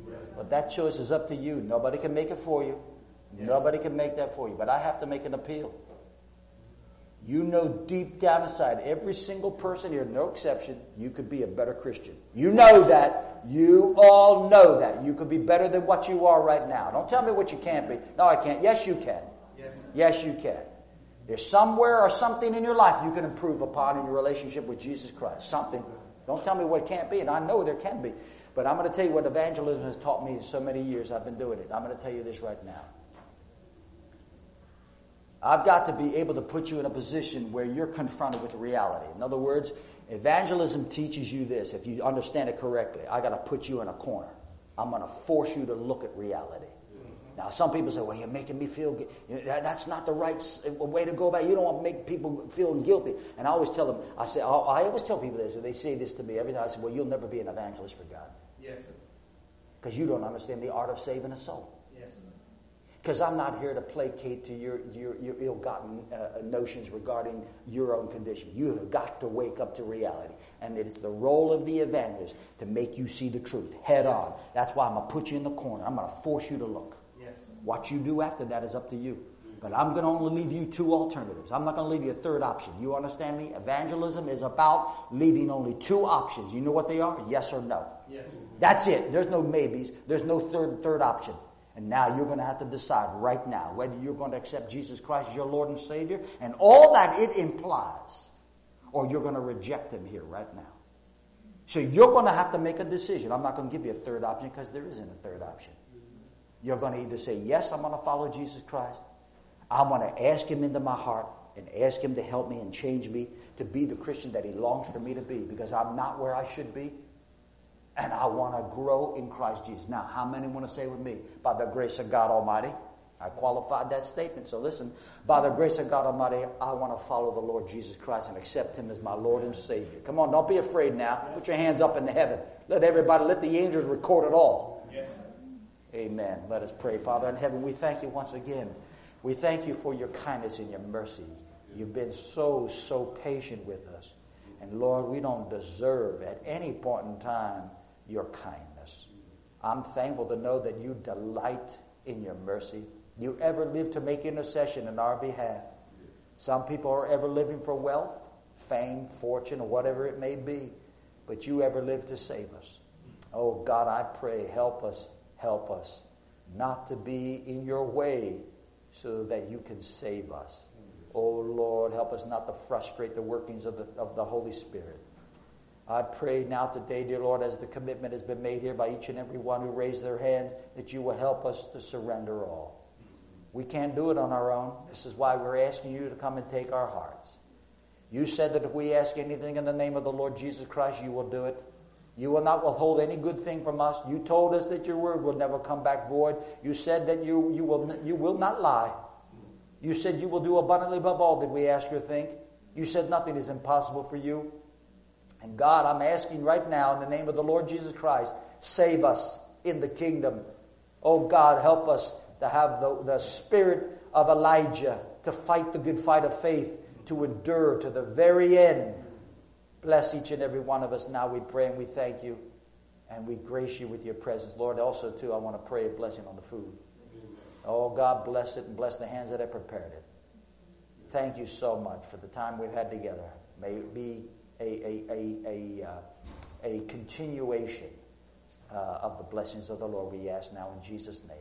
Yes. But that choice is up to you. Nobody can make it for you. Nobody can make that for you. But I have to make an appeal. You know deep down inside, every single person here, no exception, you could be a better Christian. You know that. You all know that. You could be better than what you are right now. Don't tell me what you can't be. No, I can't. Yes, you can. Yes. Yes, you can. There's somewhere or something in your life you can improve upon in your relationship with Jesus Christ. Something. Don't tell me what can't be, and I know there can be. But I'm going to tell you what evangelism has taught me in so many years I've been doing it. I'm going to tell you this right now. I've got to be able to put you in a position where you're confronted with reality. In other words, evangelism teaches you this. If you understand it correctly, I got to put you in a corner. I'm going to force you to look at reality. Now, some people say, well, you're making me feel gu-" you know, that, That's not the right way to go about it. You don't want to make people feel guilty. And I always tell them, I say, I always tell people this, and they say this to me every time. I say, well, you'll never be an evangelist for God Yes, sir. because you don't understand the art of saving a soul. Yes, sir. Because I'm not here to placate to your, your, your ill-gotten uh, notions regarding your own condition. You have got to wake up to reality. And it is the role of the evangelist to make you see the truth head on. That's why I'm going to put you in the corner. I'm going to force you to look. What you do after that is up to you. But I'm going to only leave you two alternatives. I'm not going to leave you a third option. You understand me? Evangelism is about leaving only two options. You know what they are? Yes or no. Yes. That's it. There's no maybes. There's no third third option. And now you're going to have to decide right now whether you're going to accept Jesus Christ as your Lord and Savior and all that it implies, or you're going to reject Him here right now. So you're going to have to make a decision. I'm not going to give you a third option because there isn't a third option. You're going to either say, Yes, I'm going to follow Jesus Christ. I'm going to ask Him into my heart and ask Him to help me and change me to be the Christian that He longs for me to be because I'm not where I should be. And I want to grow in Christ Jesus. Now, how many want to say with me? By the grace of God Almighty. I qualified that statement. So listen, by the grace of God Almighty, I want to follow the Lord Jesus Christ and accept Him as my Lord and Savior. Come on, don't be afraid now. Put your hands up in the heaven. Let everybody, let the angels record it all. Yes. Amen. Let us pray. Father in heaven, we thank you once again. We thank you for your kindness and your mercy. You've been so, so patient with us. And Lord, we don't deserve at any point in time your kindness. I'm thankful to know that you delight in your mercy. You ever live to make intercession in our behalf. Some people are ever living for wealth, fame, fortune, or whatever it may be. But you ever live to save us. Oh God, I pray, help us, help us not to be in your way so that you can save us. Mm-hmm. Oh Lord, help us not to frustrate the workings of the, of the Holy Spirit. I pray now today, dear Lord, as the commitment has been made here by each and every one who raised their hands, that you will help us to surrender all. Mm-hmm. We can't do it on our own. This is why we're asking you to come and take our hearts. You said that if we ask anything in the name of the Lord Jesus Christ, you will do it. You will not withhold any good thing from us. You told us that your word will never come back void. You said that you, you, will, you will not lie. You said you will do abundantly above all that we ask or think. You said nothing is impossible for you. And God, I'm asking right now in the name of the Lord Jesus Christ, save us in the kingdom. Oh God, help us to have the, the spirit of Elijah to fight the good fight of faith, to endure to the very end. Bless each and every one of us now, we pray and we thank you. And we grace you with your presence. Lord, also, too, I want to pray a blessing on the food. Oh, God bless it and bless the hands that have prepared it. Thank you so much for the time we've had together. May it be a, a, a, a, uh, a continuation uh, of the blessings of the Lord, we ask now in Jesus' name.